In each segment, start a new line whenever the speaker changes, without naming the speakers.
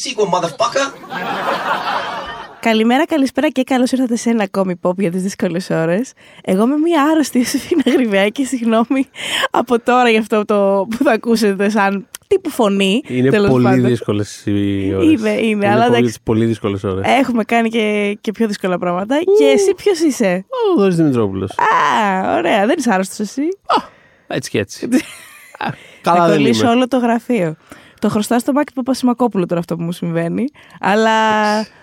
that sequel, motherfucker.
Καλημέρα, καλησπέρα και καλώς ήρθατε σε ένα ακόμη pop για τις δύσκολες ώρες. Εγώ είμαι μία άρρωστη Σεφίνα Γρυβαία και συγγνώμη από τώρα για αυτό το που θα ακούσετε σαν τύπου φωνή.
Είναι
τέλος
πολύ
πάντων.
δύσκολες οι ώρες.
Είναι, είναι, αλλά
πολύ,
εντάξει.
πολύ δύσκολες ώρες.
Έχουμε κάνει και, και πιο δύσκολα πράγματα. Και εσύ ποιος είσαι;
Ο Δόρη Δημητρόπουλος.
Α, ωραία, δεν είσαι άρρωστος εσύ;
Έτσι και έτσι. Α,
Θα
Καλά δεν
κολλήσω
είμαι.
όλο το γραφείο. Το χρωστά στο Μάκη Παπασημακόπουλο τώρα αυτό που μου συμβαίνει. Αλλά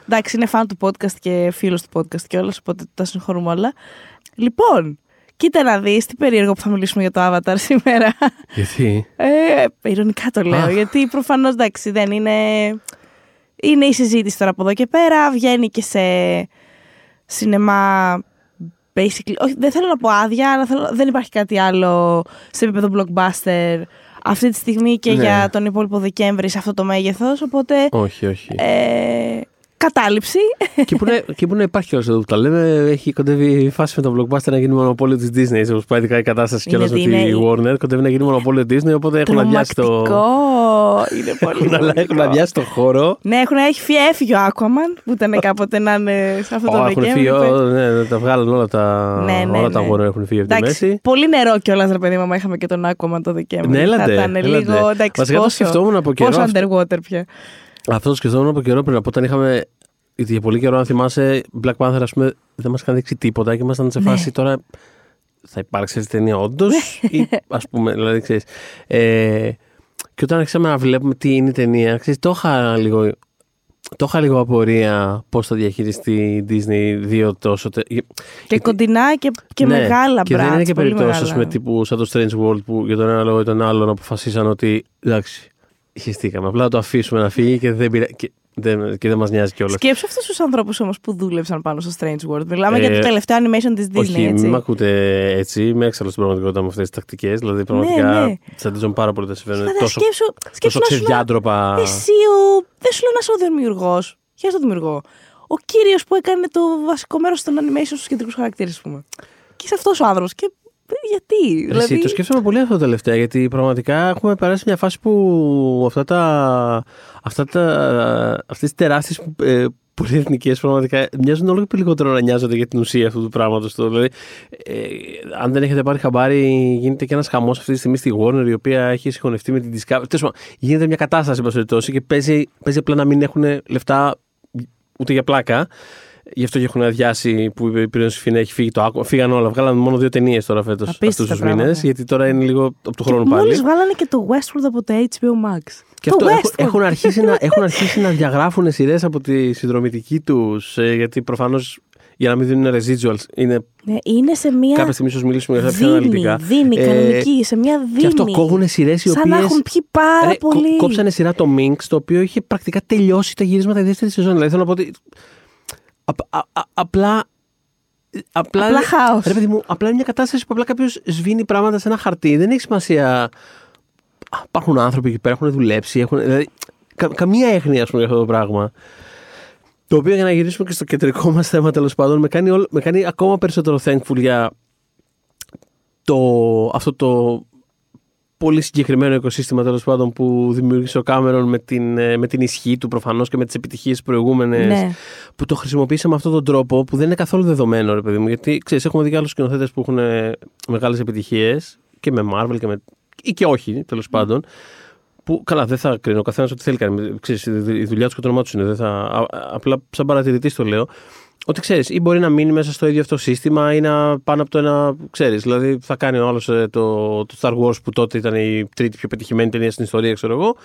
εντάξει, είναι φαν του podcast και φίλος του podcast και όλα, οπότε τα συγχωρούμε όλα. Λοιπόν, κοίτα να δεις τι περίεργο που θα μιλήσουμε για το Avatar σήμερα.
Γιατί;
Ε, ηρωνικά το λέω,
Αχ.
γιατί προφανώς εντάξει, δεν είναι. Είναι η συζήτηση τώρα από εδώ και πέρα. Βγαίνει και σε σινεμά. Basically, όχι, δεν θέλω να πω άδεια, αλλά θέλω, δεν υπάρχει κάτι άλλο σε επίπεδο blockbuster αυτή τη στιγμή και
Ναι.
για τον υπόλοιπο Δεκέμβρη σε αυτό το μέγεθος. Οπότε.
Όχι, όχι.
Ε, κατάληψη.
και, που να, και που να υπάρχει κιόλα εδώ που τα λέμε, έχει κοντεύει η φάση με το blockbuster να γίνει μονοπόλιο της Disney. Έτσι όπως πάει ειδικά η κατάσταση κιόλας με
Γιατί
τη
είναι-
Warner, κοντεύει να γίνει μονοπόλιο Disney, οπότε έχουν αδειάσει το.
Τρομακτικό. Είναι πολύ
Έχουν, αλλά- έχουν
τρομακτικό.
αδειάσει το χώρο.
Ναι, έχουν έχει φύγει, έφυγε ο Aquaman που ήταν κάποτε να είναι σε αυτό το
Ω, έχουν
Δεκέμβρη.
φύγει, ω, ναι, τα βγάλαν όλα τα,
Ναι, ναι,
όλα τα
ναι.
Warner έχουν φύγει από τη
Εντάξει,
μέση.
πολύ νερό κιόλας, ρε παιδί μου, άμα είχαμε και τον Aquaman το Δεκέμβρη.
Ναι, έλατε,
Θα ήταν
έλατε.
λίγο. Εντάξει,
Βασικά το
πόσο,
σκεφτόμουν από καιρός
πόσο
αυτό.
underwater πια.
Αυτό το σκεφτόμουν από καιρό πριν. Από όταν είχαμε. Γιατί για πολύ καιρό, αν θυμάσαι, Black Panther, ας πούμε, δεν μας είχαν δείξει τίποτα και ήμασταν σε
Ναι.
φάση τώρα. Θα υπάρξει αυτή η ταινία όντως, ή ας πούμε, δηλαδή ξέρεις. Ε, και όταν άρχισαμε να βλέπουμε τι είναι η ταινία, ξέρεις, το είχα λίγο. Το είχα λίγο απορία πώς θα διαχειριστεί η Disney δύο τόσο. τε-
Και
Γιατί-
κοντινά και, και
Ναι,
μεγάλα
Και δεν
μπράτς,
είναι και
πολύ
περιπτώσεις, ας
μεγάλα.
πούμε, τύπου σαν το Strange World που για τον ένα λόγο ή τον άλλον αποφασίσαν ότι εντάξει, χεστήκαμε. Απλά να το αφήσουμε να φύγει και δεν, πειρα... και δεν, και δεν μας νοιάζει κιόλας.
Σκέψου αυτούς τους ανθρώπους όμως που δούλεψαν πάνω στο Strange World. Μιλάμε για
Ε,
το τελευταίο animation της Disney,
Όχι,
έτσι.
μην με ακούτε έτσι. Είμαι έξαλλος στην πραγματικότητα με αυτές τις τακτικές. Δηλαδή, πραγματικά
ναι.
τσαντίζομαι πάρα πολύ τα συμβαίνουν.
Φαντά-
Τόσο,
σκέψου, σκέψου
τόσο
να σου λέω,
ξεδιάντροπα.
Εσύ ο. Δεν σου λέω να είσαι ο δημιουργός. Ποιο το δημιουργό. Ο κύριος που έκανε το βασικό μέρος των animation στους κεντρικούς χαρακτήρες, ας πούμε. Και είσαι αυτός ο άνθρωπος. Και ε, γιατί.
Εσύ,
δηλαδή,
το σκέφτομαι πολύ αυτό τελευταία, γιατί πραγματικά έχουμε περάσει μια φάση που αυτά τα, αυτά τα, αυτές τις τεράστιες ε, πολυεθνικές πραγματικά μοιάζουν όλο και λιγότερο να νοιάζονται για την ουσία αυτού του πράγματος. Το, δηλαδή, ε, αν δεν έχετε πάρει χαμπάρι, γίνεται και ένας χαμός αυτή τη στιγμή στη Warner, η οποία έχει συγχωνευτεί με την Discovery. Τέλος πάντων, γίνεται μια κατάσταση, εν πάση περιπτώσει, και παίζει, παίζει απλά να μην έχουν λεφτά ούτε για πλάκα. Γι' αυτό και έχουν αδειάσει που είπε πριν ο Σιφίνα, έχει φύγει το άκου. Φύγαν όλα. Βγάλαν μόνο δύο ταινίες τώρα φέτος
Απίστευτα
αυτούς τους
πράγματα.
μήνες. Γιατί τώρα είναι λίγο από του χρόνου
Μόλις
πάλι.
βγάλανε και το Westworld από τα HBO Max.
Και
το
αυτό έχουν,
Westworld.
έχουν, αρχίσει να, έχουν αρχίσει να διαγράφουν σειρές από τη συνδρομητική τους. γιατί προφανώς για να μην δίνουν residuals είναι
Ναι, είναι σε μια.
κάποια στιγμή ίσως μιλήσουμε για κάποια πιο
δίνη,
αναλυτικά.
δίνη,
Ε,
κανονική, σε μια δίνη.
Και αυτό κόβουν σειρές οι
Σαν να
οποίε.
έχουν πιει πάρα πολύ.
κόψανε σειρά το Minx, το οποίο είχε πρακτικά τελειώσει τα γυρίσματα η δεύτερης σεζόν. Δηλαδή θέλω να πω ότι. Α- α- α- απλά. Απλά,
Απλά χάος.
Ρε παιδί μου, απλά είναι μια κατάσταση που απλά κάποιος σβήνει πράγματα σε ένα χαρτί. Δεν έχει σημασία. Α, Υπάρχουν άνθρωποι εκεί πέρα, έχουν δουλέψει. Έχουν, δηλαδή, κα- καμία έγνοια, ας πούμε, για αυτό το πράγμα. Το οποίο για να γυρίσουμε και στο κεντρικό μας θέμα τέλος πάντων, με κάνει, όλο- με κάνει ακόμα περισσότερο thankful για το, αυτό το πολύ συγκεκριμένο οικοσύστημα τέλος πάντων που δημιούργησε ο Κάμερον με την, ε, με την ισχύ του προφανώς και με τις επιτυχίες προηγούμενες.
Ναι.
Που το χρησιμοποίησε με αυτόν τον τρόπο που δεν είναι καθόλου δεδομένο, ρε παιδί μου. Γιατί ξέρεις, έχουμε δει και άλλους σκηνοθέτες που έχουν μεγάλες επιτυχίες και με Marvel και με. ή και όχι, τέλος πάντων. Που καλά, δεν θα κρίνω. Ο καθένας ό,τι θέλει κάνει. Ξέρεις, η δου- η δουλειά τους και το όνομά τους είναι. Δεν θα, α- α- απλά, σαν παρατηρητής το λέω. Ότι ξέρεις, ή μπορεί να μείνει μέσα στο ίδιο αυτό σύστημα ή να πάνω από το ένα. ξέρεις. Δηλαδή, θα κάνει ο άλλος το, το Star Wars που τότε ήταν η τρίτη πιο πετυχημένη ταινία στην ιστορία, ξέρω εγώ.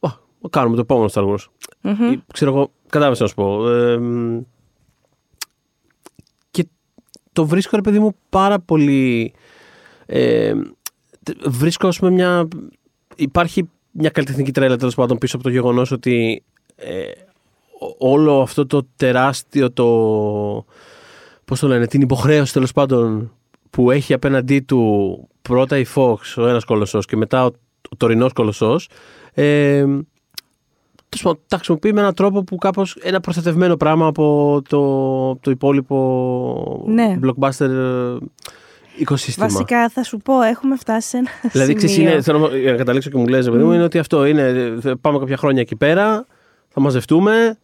Α, κάνουμε το επόμενο Star Wars.
Μμμ.
Ή, ξέρω εγώ, κατάλαβες να σου πω. Ε, μ, και το βρίσκω, ρε παιδί μου, πάρα πολύ. Ε, τε- βρίσκω, ας πούμε, μια. Υπάρχει μια καλλιτεχνική τρέλα τέλος πάντων πίσω από το γεγονός ότι ε, ό- όλο αυτό το τεράστιο το. Πώς το λένε, την υποχρέωση τέλος πάντων που έχει απέναντί του πρώτα η Fox, ο ένας κολοσσός και μετά ο, ο τωρινός κολοσσός ε, τέλος πάντων, τα χρησιμοποιεί με έναν τρόπο που κάπως ένα προστατευμένο πράγμα από το, το υπόλοιπο
Ναι.
blockbuster ε, οικοσύστημα.
Βασικά θα σου πω, έχουμε φτάσει σε ένα
Δηλαδή, ξέρεις,
σημείο.
είναι, θέλω να- για να καταλήξω και μου λες, παιδί μου, είναι ότι αυτό είναι. ε, Πάμε κάποια χρόνια εκεί πέρα. θα μαζευτούμε, ε,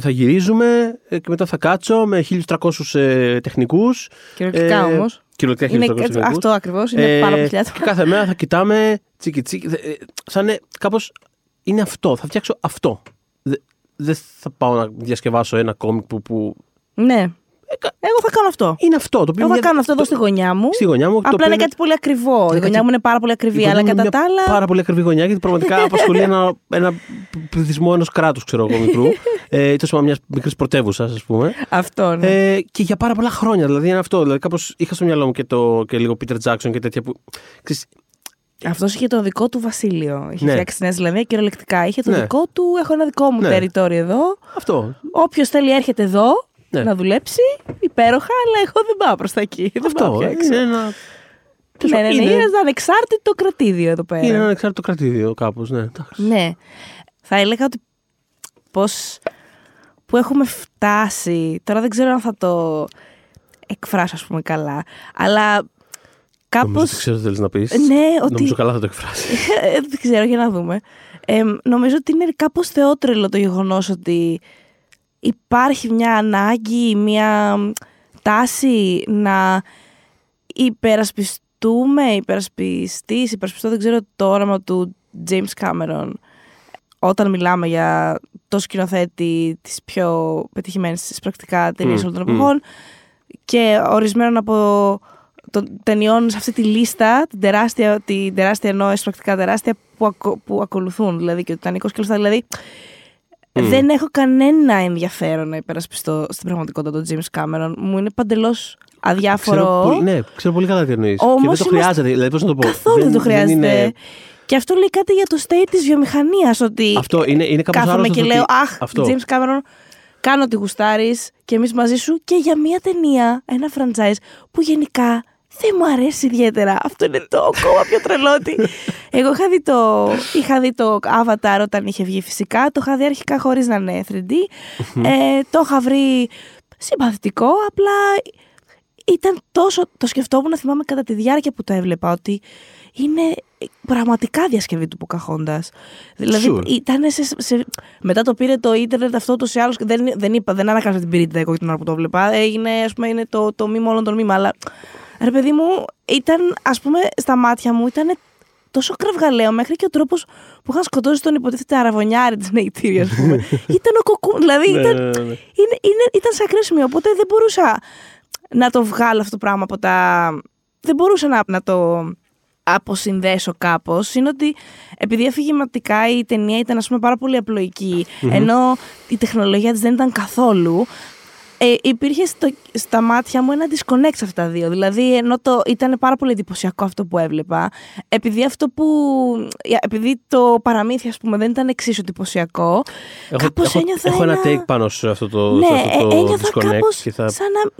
θα γυρίζουμε ε, και μετά θα κάτσω με 1.300 ε, τεχνικούς.
Κυριολεκτικά όμως.
Κυριολεκτικά 1.300 τεχνικούς.
Αυτό ακριβώς είναι
Ε,
πάνω από χιλιάδες.
Και κάθε μέρα θα κοιτάμε τσίκι τσίκι. Δε- ε, Σαν είναι κάπως, είναι αυτό. Θα φτιάξω αυτό. Δε- Δεν θα πάω να διασκευάσω ένα κόμικ που, που
Ναι. Εγώ θα κάνω αυτό.
είναι αυτό. Το οποίο
Εγώ θα
μια-
κάνω αυτό εδώ
το-
στη γωνιά μου.
Στη γωνιά μου. το
Απλά
οποίο
είναι κάτι πολύ ακριβό. Η
κάτι-
γωνιά μου είναι πάρα πολύ
η
ακριβή,
γωνιά
αλλά
μου είναι
κατά
μια
τα άλλα.
Πάρα πολύ ακριβή γωνιά γιατί πραγματικά απασχολεί ένα, ένα πληθυσμό ενός κράτους, ξέρω εγώ, μικρού. ε, ή τόσο μιας μικρής πρωτεύουσας, ας πούμε.
Αυτό, ναι.
Ε, και για πάρα πολλά χρόνια. Δηλαδή είναι αυτό. Δηλαδή, κάπως είχα στο μυαλό μου και, το, και λίγο Peter Jackson και τέτοια που. Ξέρεις,
Αυτός είχε το δικό του βασίλειο. Είχε
Ναι.
φτιάξει τη Νέα Ζηλανδία κυριολεκτικά. Είχε το
Ναι.
δικό του. Έχω ένα δικό μου
Ναι.
territory εδώ.
αυτό.
Όποιος θέλει έρχεται εδώ
Ναι.
να δουλέψει. Υπέροχα, αλλά εγώ δεν πάω προς τα εκεί. Δεν πάω
Αυτό.
πια έξω.
Είναι ένα.
Ναι, ναι, ναι,
είναι,
είναι ένα ανεξάρτητο κρατήδιο εδώ πέρα.
είναι ένα ανεξάρτητο κρατήδιο κάπως. Ναι, εντάξει.
Ναι. Θα έλεγα ότι πώς, που έχουμε φτάσει, τώρα δεν ξέρω αν θα το εκφράσω ας πούμε καλά, αλλά
Νομίζω
κάπως,
ότι ξέρω τι θέλεις να πεις.
ναι, ότι,
Νομίζω καλά θα το εκφράσεις.
Ε, δεν ξέρω, για να δούμε. Ε, νομίζω ότι είναι κάπως θεότρελο το γεγονός ότι υπάρχει μια ανάγκη, μια τάση να υπερασπιστούμε, υπερασπιστείς, υπερασπιστώ δεν ξέρω το όραμα του James Cameron όταν μιλάμε για το σκηνοθέτη της πιο πετυχημένης στις πρακτικά ταινίες
Μμ,
όλων των
μμ.
εποχών και ορισμένων από των ταινιών σε αυτή τη λίστα, την τεράστια, την τεράστια εννοώ πρακτικά τεράστια που, ακο- που ακολουθούν, δηλαδή και ο Τιτανικός και όλα αυτά. Δηλαδή,
Μμ.
δεν έχω κανένα ενδιαφέρον να υπερασπιστώ στην πραγματικότητα τον James Cameron. Μου είναι παντελώς αδιάφορο.
Ξέρω πολύ, ναι, ξέρω πολύ καλά τι εννοείς. Και
Όμως
δεν το
είμαστε-
χρειάζεται. Δηλαδή, πώς να το πω.
Καθόλου δεν, το χρειάζεται.
είναι-
Και αυτό λέει κάτι για το state της βιομηχανίας, ότι
Αυτό είναι, είναι κάπως
κάθομαι
άρρωστος
και
το
λέω
ότι-
Αχ,
αυτό.
James Cameron, κάνω ό,τι γουστάρεις και εμείς μαζί σου και για μια ταινία, ένα franchise που γενικά δεν μου αρέσει ιδιαίτερα. Αυτό είναι το ακόμα πιο τρελό ότι εγώ είχα δει, το, είχα δει το Avatar όταν είχε βγει φυσικά, το είχα δει αρχικά χωρίς να είναι 3D, ε, το είχα βρει συμπαθητικό, απλά ήταν τόσο, το σκεφτόμουν να θυμάμαι κατά τη διάρκεια που το έβλεπα ότι είναι πραγματικά διασκευή του Ποκαχόντας. Δηλαδή
Sure.
ήταν σε, σε- μετά το πήρε το ίντερνετ αυτό το σε άλλους, δεν, δεν είπα, δεν ανακάλυψα την πυρίτιδα εγώ την ώρα που το βλέπα, έγινε ας πούμε είναι το, το μήμα όλων των μήμα, αλλά ρε παιδί μου ήταν ας πούμε στα μάτια μου ήταν τόσο κραυγαλαίο μέχρι και ο τρόπος που είχαν σκοτώσει τον υποτίθεται αραβωνιάρη της Νεϊτήριας, ας πούμε. ήταν ο κοκκού, δηλαδή
Ναι,
ήταν,
ναι, ναι, ναι.
είναι, είναι, ήταν σε ακραίο σημείο. Οπότε δεν μπορούσα να το βγάλω αυτό το πράγμα από τα. Δεν μπορούσα να, να το αποσυνδέσω κάπως. Είναι ότι επειδή αφηγηματικά η ταινία ήταν ας πούμε, πάρα πολύ απλοϊκή, ενώ η τεχνολογία της δεν ήταν καθόλου. Ε, υπήρχε στο, στα μάτια μου ένα disconnect σε αυτά τα δύο. Δηλαδή, ενώ το, ήταν πάρα πολύ εντυπωσιακό αυτό που έβλεπα, επειδή αυτό που. Επειδή το παραμύθι, ας πούμε, δεν ήταν εξίσου εντυπωσιακό,
Έχω,
κάπως
έχω,
ένιωθα
έχω ένα
ένα-
take πάνω σε αυτό το,
ναι,
σε αυτό το
ε, ένιωθα
disconnect
κάπως
και θα...
σαν να...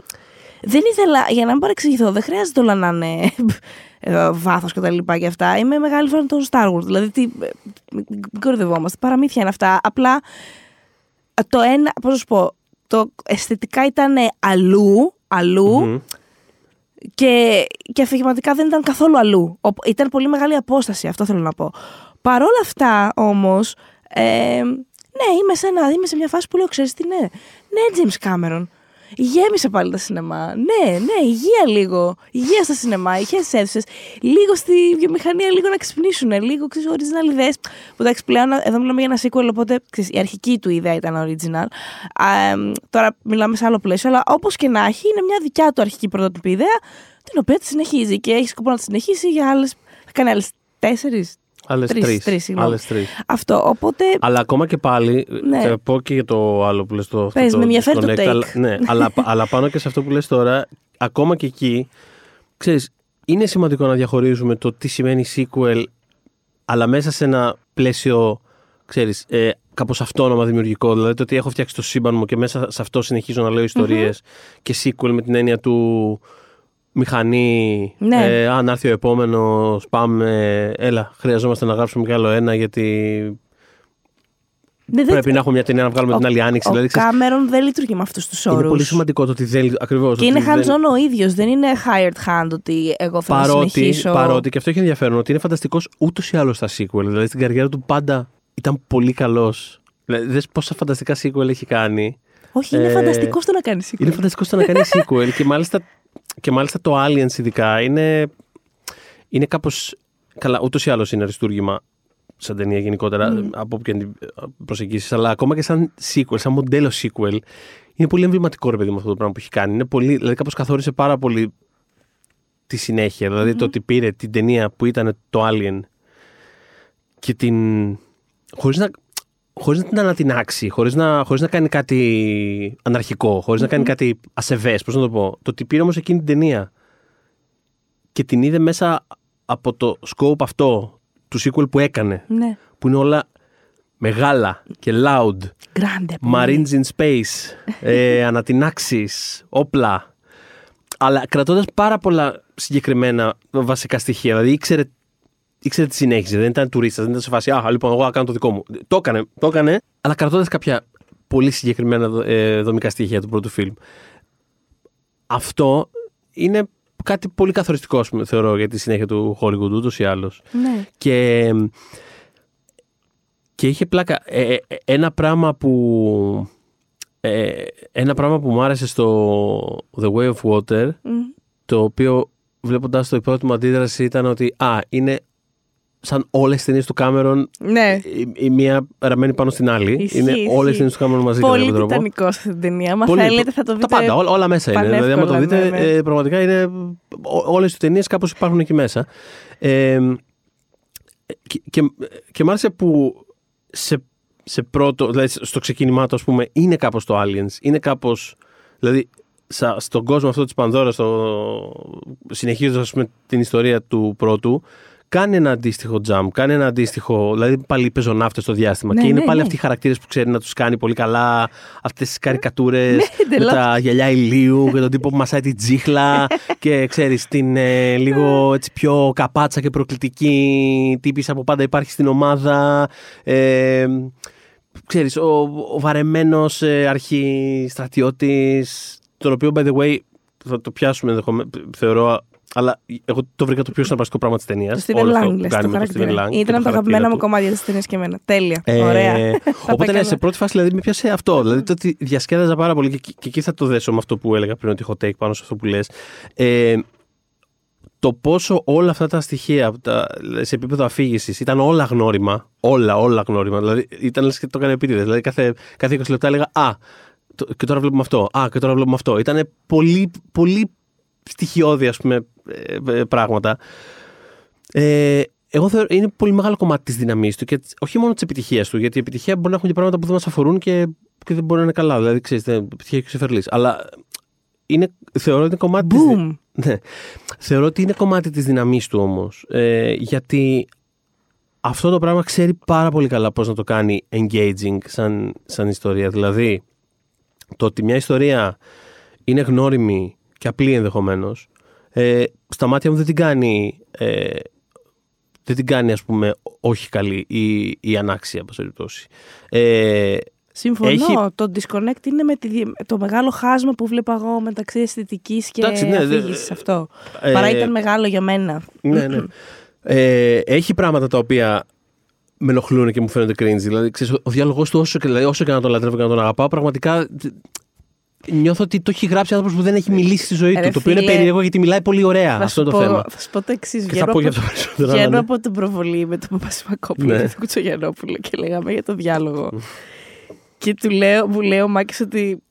Δεν ήθελα, για να μην παρεξηγηθώ, δεν χρειάζεται όλα να είναι ε, βάθος και τα λοιπά και αυτά. Είμαι μεγάλη φαν των Star Wars, δηλαδή τι, ε, μην μην κορυδευόμαστε, παραμύθια είναι αυτά. Απλά ε, το ένα, πώς να σου πω, το αισθητικά ήταν αλλού, αλλού
Μμμ.
και, και αφηγηματικά δεν ήταν καθόλου αλλού. Ο- Ήταν πολύ μεγάλη απόσταση, αυτό θέλω να πω. Παρόλα αυτά, όμως, ε, ναι, είμαι σε, ένα, είμαι σε μια φάση που λέω, ξέρεις τι, ναι, ναι, James Cameron. Γέμισε πάλι τα σινεμά. Ναι, ναι, υγεία λίγο. Υγεία στα σινεμά, υγεία στι αίθουσες. Λίγο στη βιομηχανία, λίγο να ξυπνήσουν. Λίγο ξέρεις, original ιδέες. Που εντάξει, πλέον εδώ μιλάμε για ένα sequel, οπότε ξέρεις, η αρχική του ιδέα ήταν original. Α, εμ, τώρα μιλάμε σε άλλο πλαίσιο, αλλά όπως και να έχει, είναι μια δικιά του αρχική πρωτότυπη ιδέα, την οποία τη συνεχίζει και έχει σκοπό να τη συνεχίσει για άλλες. Θα κάνει άλλες τέσσερις.
Άλλες
Τρεις,
τρεις.
τρεις, συγγνώμη.
Άλλες τρεις.
Αυτό. Οπότε.
Αλλά ακόμα και πάλι,
Ναι.
θα πω και για το άλλο που λες το, αυτό
Πες,
το
με ενδιαφέρει το
disconnect,
take.
αλλά, ναι, αλλά, αλλά πάνω και σε αυτό που λες τώρα, ακόμα και εκεί, ξέρεις, είναι σημαντικό να διαχωρίζουμε το τι σημαίνει sequel, αλλά μέσα σε ένα πλαίσιο, ξέρεις, ε, κάπως αυτόνομα δημιουργικό. Δηλαδή το ότι έχω φτιάξει το σύμπαν μου και μέσα σε αυτό συνεχίζω να λέω ιστορίες και sequel με την έννοια του μηχανή,
Ναι.
ε, αν έρθει ο επόμενος, πάμε, έλα, χρειαζόμαστε να γράψουμε κι άλλο ένα γιατί
Ναι, δεν-
πρέπει να έχουμε μια ταινία να βγάλουμε
ο-
την άλλη άνοιξη.
Ο
δηλαδή, ξέρεις,
Κάμερον δεν λειτουργεί με αυτούς τους όρου.
είναι πολύ σημαντικό το ότι δεν. Ακριβώς.
Και είναι hands-on ο ίδιος, δεν είναι hired hand ότι εγώ θέλω να
Παρότι,
συνεχίσω.
παρότι, και αυτό έχει ενδιαφέρον, ότι είναι φανταστικός ούτως ή άλλως στα sequel. Δηλαδή στην καριέρα του πάντα ήταν πολύ καλός Δηλαδή, δες πόσα φανταστικά sequel έχει κάνει.
Όχι, είναι
Ε,
φανταστικό στο να κάνει sequel.
Είναι φανταστικό στο να κάνει sequel και μάλιστα, και μάλιστα το Aliens ειδικά είναι, είναι κάπως, καλά ούτως ή άλλως είναι αριστούργημα σαν ταινία γενικότερα
Μμμ.
από όποια την προσεγγίσεις αλλά ακόμα και σαν sequel, σαν μοντέλο sequel είναι πολύ εμβληματικό ρε παιδί μου αυτό το πράγμα που έχει κάνει. Είναι πολύ, δηλαδή κάπως καθόρισε πάρα πολύ τη συνέχεια. Δηλαδή το ότι πήρε την ταινία που ήταν το Alien και την χωρίς να, χωρίς να την ανατινάξει, χωρίς να, χωρίς να κάνει κάτι αναρχικό, χωρίς να κάνει κάτι ασεβές, πώς να το πω. Το ότι πήρε όμως εκείνη την ταινία και την είδε μέσα από το scope αυτό του sequel που έκανε,
Ναι.
που είναι όλα μεγάλα και loud,
Grande.
marines in space, ε, ανατινάξεις, όπλα, αλλά κρατώντας πάρα πολλά συγκεκριμένα βασικά στοιχεία. Δηλαδή ήξερε, ήξερε τι συνέχιζε, δεν ήταν τουρίστας, δεν ήταν σε φάση. Α, λοιπόν, εγώ θα κάνω το δικό μου. Το έκανε, το έκανε, αλλά κρατώντας κάποια πολύ συγκεκριμένα δο- ε, δομικά στοιχεία του πρώτου φιλμ. Αυτό είναι κάτι πολύ καθοριστικό, ας πούμε, θεωρώ, για τη συνέχεια του Hollywood ούτως ή άλλως.
Ναι.
Και, και είχε πλάκα. Ε, ε, ένα πράγμα που. Ε, ένα πράγμα που μου άρεσε στο The Way of Water,
Μμ.
το οποίο βλέποντας το η πρώτη μου αντίδραση ήταν ότι α, είναι σαν όλες τις ταινίες του Κάμερον
Ναι.
η, η μία ραμμένη πάνω στην άλλη.
Ισχύει,
είναι
ισχύει.
όλες τις ταινίες του Κάμερον μαζί κατά
Πολύ
κάποιο τρόπο.
τιτανικό σε αυτή την ταινία. Μα
Πολύ.
θέλετε θα το δείτε.
Τα πάντα, όλα, όλα μέσα είναι. Δηλαδή, άμα το
πανεύκολα,
δείτε,
ναι, ναι.
ε, πραγματικά είναι. Όλες οι ταινίες κάπως υπάρχουν εκεί μέσα. Ε, και, και, και μ' άρεσε που σε, σε πρώτο, δηλαδή στο ξεκίνημά του, ας πούμε, είναι κάπως το Aliens. Είναι κάπως. Δηλαδή, σα- στον κόσμο αυτό της Πανδώρας, συνεχίζοντας την ιστορία του πρώτου, κάνει ένα αντίστοιχο jump, κάνει ένα αντίστοιχο. Δηλαδή, πάλι πεζοναύτε στο διάστημα.
Ναι,
και είναι
ναι,
πάλι
ναι.
αυτοί οι χαρακτήρες που ξέρει να τους κάνει πολύ καλά. Αυτές τις καρικατούρες με
εντελώς.
τα γυαλιά ηλίου και τον τύπο που μασάει την τσίχλα και ξέρεις την ε, λίγο έτσι πιο καπάτσα και προκλητική τύπης από πάντα υπάρχει στην ομάδα ε, ξέρεις ο, ο βαρεμένος ε, αρχιστρατιώτης τον οποίο by the way θα το πιάσουμε ενδεχομένω, θεωρώ αλλά εγώ το βρήκα το πιο συναρπαστικό πράγμα της ταινίας
Το Steven
Όλο αυτό
Lang,
που
λες,
κάνει
το
με τον
χαρακτήρα.
Steven Lang και
Ήταν
το
από τα
χαρακτήρα
αγαπημένα μου
του.
κομμάτια της ταινίας και εμένα. Τέλεια.
Ε,
Ωραία. Θα
Οπότε
πάει
ναι,
καλά.
σε πρώτη φάση δηλαδή με πιάσε αυτό. Δηλαδή το ότι διασκέδαζα πάρα πολύ και, και εκεί θα το δέσω με αυτό που έλεγα πριν ότι έχω take πάνω σε αυτό που λες. Ε, το πόσο όλα αυτά τα στοιχεία τα, σε επίπεδο αφήγησης ήταν όλα γνώριμα. Όλα, όλα γνώριμα. Δηλαδή ήταν λες και το έκανε επίτηδες. Δηλαδή κάθε, κάθε 20 λεπτά έλεγα Α, το- και τώρα βλέπουμε αυτό. Α, και τώρα βλέπουμε αυτό. Ήταν πολύ, πολύ στοιχειώδη, ας πούμε, ε, ε, πράγματα. Ε, εγώ θεωρώ είναι πολύ μεγάλο κομμάτι της δύναμή του και της- όχι μόνο της επιτυχίας του. Γιατί η επιτυχία μπορεί να έχουν και πράγματα που δεν μας αφορούν και, και δεν μπορεί να είναι καλά. Δηλαδή, ξέρεις, επιτυχία και ξεφερλή. Αλλά είναι, θεωρώ ότι είναι κομμάτι. της δυ-
Boom.
ναι. Θεωρώ ότι είναι κομμάτι της δύναμή του όμως. Ε, γιατί αυτό το πράγμα ξέρει πάρα πολύ καλά πώς να το κάνει engaging σαν, σαν ιστορία. Δηλαδή, το ότι μια ιστορία είναι γνώριμη και απλή ενδεχομένως, ε, στα μάτια μου δεν την κάνει. Ε, δεν την κάνει, ας πούμε, όχι καλή ή, ή ανάξια, από περιπτώσει. Ε,
Συμφωνώ.
Έχει-
Το disconnect είναι με τη, δι- το μεγάλο χάσμα που βλέπω εγώ μεταξύ αισθητικής και
Εντάξει, ναι, δε-
αφήγησης αυτό.
ε,
Παρά ήταν μεγάλο για μένα.
Ναι, ναι. Ε, έχει πράγματα τα οποία με ενοχλούν και μου φαίνονται cringe. Δηλαδή, ξέρεις, ο διάλογος του, όσο και, δηλαδή, όσο και να τον λατρεύω και να τον αγαπάω, πραγματικά νιώθω ότι το έχει γράψει άνθρωπος που δεν έχει μιλήσει στη ζωή
Ρε
του. Το οποίο είναι
φίλε,
περίεργο γιατί μιλάει πολύ ωραία.
Θα
Αυτό
σου
είναι το
πω-
θέμα.
Θα σου πω το εξής.
Και θα πω για αυτό περισσότερο. αλλά
Βγαίνω
ναι.
από την προβολή με τον Παπασημακόπουλο
Ναι.
και τον Κουτσογιανόπουλο και λέγαμε για το διάλογο. και του λέω, μου λέει ο Μάκης ότι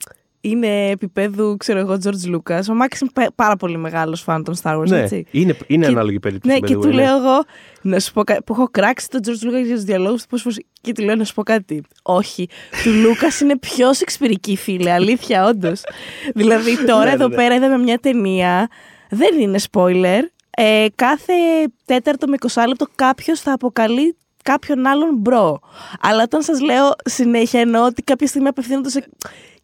είναι επίπεδου, ξέρω εγώ, George Lucas. Ο Μάκης είναι πα- πάρα πολύ μεγάλος φαν των Star Wars,
Ναι,
έτσι.
είναι, είναι
Και-
ανάλογη περίπτωση.
Ναι,
by
και
the
του
way, ναι.
λέω εγώ, να σου πω κάτι, που έχω κράξει τον George Lucas για τους διαλόγους του, πώς, πώς, και του λέω να σου πω κάτι. Όχι, του Λούκα είναι πιο σεξπυρική φίλε, αλήθεια, όντως. δηλαδή, τώρα
Ναι,
εδώ
ναι.
πέρα είδαμε μια ταινία, δεν είναι spoiler. Ε, κάθε τέταρτο με 20 λεπτό κάποιος θα αποκαλεί κάποιον άλλον bro. Αλλά όταν σας λέω συνέχεια εννοώ ότι κάποια στιγμή απευθύνονται σε,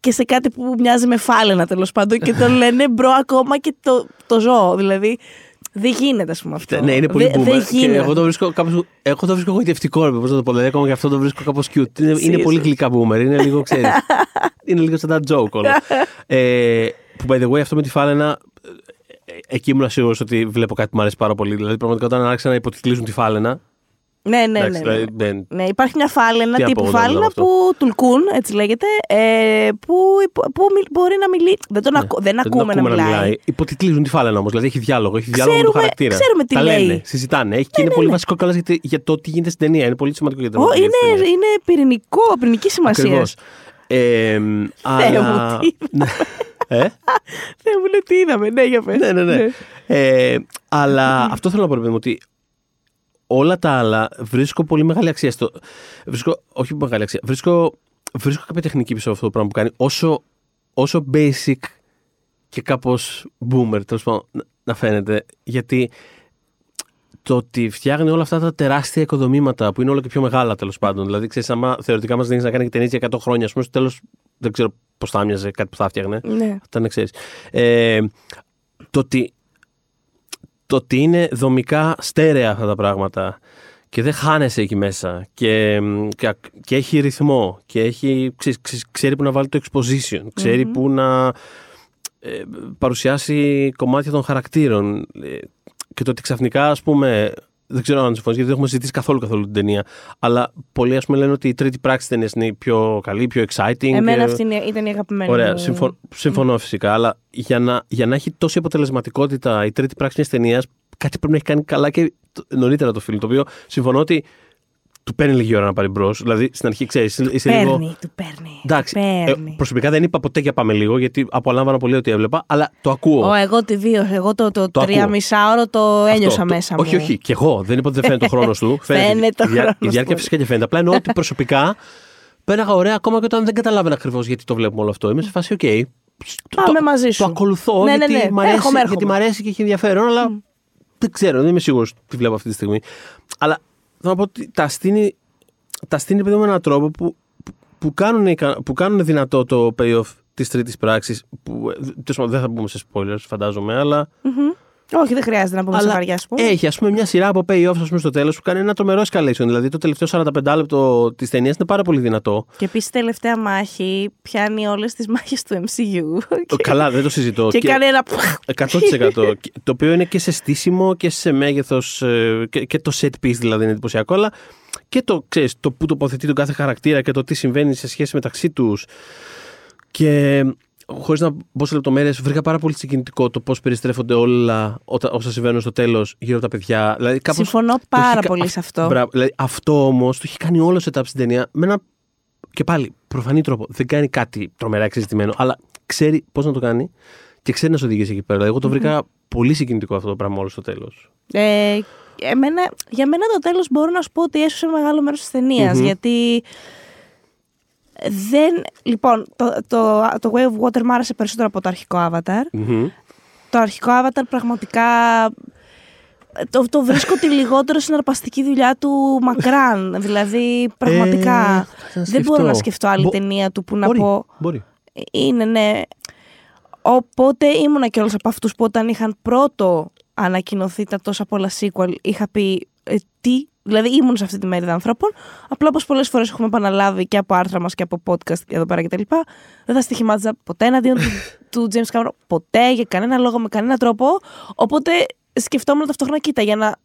και σε κάτι που μοιάζει με φάλαινα τέλος πάντων και το λένε bro ακόμα και το, το ζώο. Δηλαδή δεν γίνεται, ας πούμε αυτό.
Ναι, είναι πολύ
Δε-
boomer.
Δεν
Και
γίνεται.
εγώ το βρίσκω κάπως, εγώ το βρίσκω γοητευτικό, ρε, πώς να το πω. Δηλαδή, ακόμα και αυτό το βρίσκω κάπως cute. Είναι, είναι
Εσύ,
πολύ
εσύ.
γλυκά boomer. Είναι λίγο, ξέρεις, είναι λίγο σαν τα joke όλα. ε, που, by the way, αυτό με τη φάλαινα, ε, εκεί ήμουν σίγουρος ότι βλέπω κάτι που μου αρέσει πάρα πολύ. Δηλαδή, πραγματικά όταν άρχισαν να υποτιτλίζουν τη φάλαινα,
Ναι, ναι, ναι.
Εντάξει,
ναι.
δηλαδή, δεν-
Ναι, υπάρχει μια φάλαινα,
Τι
τύπου
απόγονο
φάλαινα
είναι αυτό.
που τουλκούν, έτσι λέγεται, ε, που, υπο- που μιλ- μπορεί να μιλεί. Δεν τον ακού, δεν
Ναι. δεν
ακούμε, να μιλάει.
Υποτιτλίζουν τη φάλαινα όμως. Δηλαδή έχει διάλογο. Έχει διάλογο με το
Ξέρουμε-
χαρακτήρα.
ξέρουμε τι
Τα
λέει.
λένε, συζητάνε. Έχει και είναι πολύ βασικό καλά για, για το τι γίνεται στην ταινία. Είναι πολύ σημαντικό για την
Ω,
ταινία.
είναι, είναι πυρηνικό, πυρηνική σημασία.
Ακριβώς. Ε, αλλά...
μου, τι
Ναι. ε;
Δεν μου λέει τι είδαμε. Ναι, για πες.
ναι, ναι, ναι. Ε, αλλά αυτό θέλω να πω, ρε παιδί μου, ότι όλα τα άλλα βρίσκω πολύ μεγάλη αξία στο. Βρίσκω, όχι μεγάλη αξία. Βρίσκω, βρίσκω κάποια τεχνική πίσω από αυτό το πράγμα που κάνει. Όσο, όσο basic και κάπως boomer, τέλος πάντων, να- να φαίνεται. Γιατί το ότι φτιάχνει όλα αυτά τα τεράστια οικοδομήματα που είναι όλο και πιο μεγάλα τέλος πάντων. Δηλαδή, ξέρεις, άμα θεωρητικά μας δίνεις να κάνει και ταινίες για 100 χρόνια, ας πούμε, στο τέλος δεν ξέρω πώς θα έμοιαζε κάτι που θα φτιάχνε.
Ναι.
Αυτά να ξέρεις. Ε, το, ότι, το ότι είναι δομικά στέρεα αυτά τα πράγματα και δεν χάνεσαι εκεί μέσα και, μ, και, και έχει ρυθμό και έχει, ξέρεις, ξέρεις, ξέρει που να βάλει το exposition, ξερει που να ε, παρουσιάσει κομμάτια των χαρακτήρων ε, και το ότι ξαφνικά ας πούμε δεν ξέρω αν συμφωνείς γιατί δεν έχουμε συζητήσει καθόλου καθόλου την ταινία αλλά πολλοί ας πούμε λένε ότι η τρίτη πράξη ταινία είναι η πιο καλή, η πιο exciting
Εμένα
και-
αυτή είναι- ήταν η αγαπημένη
Ωραία,
μου.
συμφω... συμφωνώ φυσικά. Αλλά για να, για να έχει τόση αποτελεσματικότητα η τρίτη πράξη μιας ταινίας, κάτι πρέπει να έχει κάνει καλά και το- νωρίτερα το φιλμ. Το οποίο συμφωνώ ότι του παίρνει λίγη ώρα να πάρει μπρος. Δηλαδή στην αρχή ξέρεις, είσαι
Παίρνει,
λίγο.
του παίρνει.
Εντάξει,
του
ε,
παίρνει.
προσωπικά δεν είπα ποτέ για πάμε λίγο, γιατί απολάμβανα πολύ ότι έβλεπα, αλλά το ακούω.
Ω, εγώ τη βίωσα. Εγώ το, το,
Το
τρία
ακούω.
μισάωρο το
Αυτό,
ένιωσα
το-
μέσα μου.
Όχι, όχι. Και εγώ. Δεν είπα ότι δεν φαίνεται ο χρόνος του.
Φαίνεται ο
η, διά-
χρόνος
η διάρκεια
του.
φυσικά και φαίνεται. Απλά εννοώ ότι προσωπικά πέραγα ωραία ακόμα και όταν δεν καταλάβαινα ακριβώς γιατί το βλέπουμε όλο αυτό. Είμαι σε φάση, οκ. το-
Πάμε
το-
μαζί σου.
Το ακολουθώ
Ναι, ναι,
γιατί,
ναι.
Μ αρέσει,
Έρχομαι, έρχομαι.
γιατί μ' αρέσει και έχει ενδιαφέρον, αλλά δεν ξέρω, δεν είμαι σίγουρος τι βλέπω αυτή τη στιγμή. Αλλά θέλω να πω ότι τα στείνει, τα στείνει παιδί μου με έναν τρόπο που, που, που, κάνουν, ικα- που κάνουν δυνατό το payoff της τρίτης πράξης. Που ε, τέλος πάντων, δεν θα μπούμε σε spoilers, φαντάζομαι, αλλά.
Μμμ. Όχι, δεν χρειάζεται να πούμε σε
Αλλά
βαριά σου.
έχει ας πούμε μια σειρά από payoffs ας πούμε, στο τέλος που κάνει ένα τρομερό escalation. Δηλαδή το τελευταίο 45 λεπτό της ταινίας είναι πάρα πολύ δυνατό.
Και επίσης τελευταία μάχη πιάνει όλες τις μάχες του MCU.
Το- Καλά, δεν το συζητώ.
και κάνει ένα.
100%. Και- το οποίο είναι και σε στήσιμο και σε μέγεθος και, και το set piece δηλαδή είναι εντυπωσιακό, αλλά και το, ξέρεις, το που τοποθετεί τον κάθε χαρακτήρα και το τι συμβαίνει σε σχέση μεταξύ τους. Και χωρίς να μπω σε λεπτομέρειες, βρήκα πάρα πολύ συγκινητικό το πώς περιστρέφονται όλα ότα- όσα συμβαίνουν στο τέλος γύρω από τα παιδιά. Δηλαδή, κάπως
Συμφωνώ
το
πάρα
έχει κα-
πολύ
αυ-
σε αυτό.
Μπράβο. Δηλαδή, αυτό όμως το έχει κάνει όλο setup στην ταινία με ένα. και πάλι προφανή τρόπο. Δεν κάνει κάτι τρομερά εξεζητημένο, αλλά ξέρει πώς να το κάνει και ξέρει να σε οδηγήσει εκεί πέρα. Δηλαδή, Εγώ το βρήκα πολύ συγκινητικό αυτό το πράγμα όλο στο τέλος.
Ε, εμένα, για μένα το τέλος μπορώ να σου πω ότι έσωσε μεγάλο μέρος της ταινιας
Μμμ.
γιατί δεν... Λοιπόν, το, το, το Way of Water μου άρεσε περισσότερο από το αρχικό Avatar. Το αρχικό Avatar πραγματικά το, το βρίσκω τη λιγότερο συναρπαστική δουλειά του μακράν. δηλαδή, πραγματικά
Ε, να
δεν μπορώ να
σκεφτώ.
σκεφτώ άλλη
Μπο-
ταινία του που να
μπορεί,
πω
Μπορεί.
είναι ναι. Οπότε ήμουνα κιόλα από αυτούς που όταν είχαν πρώτο ανακοινωθεί τα τόσα πολλά sequel, είχα πει ε, τι. Δηλαδή ήμουν σε αυτή τη μερίδα ανθρώπων. Απλά όπως πολλές φορές έχουμε επαναλάβει και από άρθρα μας και από podcast εδώ πέρα κτλ. Δεν θα στοιχημάτιζα ποτέ εναντίον του, του James Cameron. Ποτέ, για κανένα λόγο, με κανένα τρόπο. Οπότε σκεφτόμουν ταυτόχρονα, κοίτα, για να,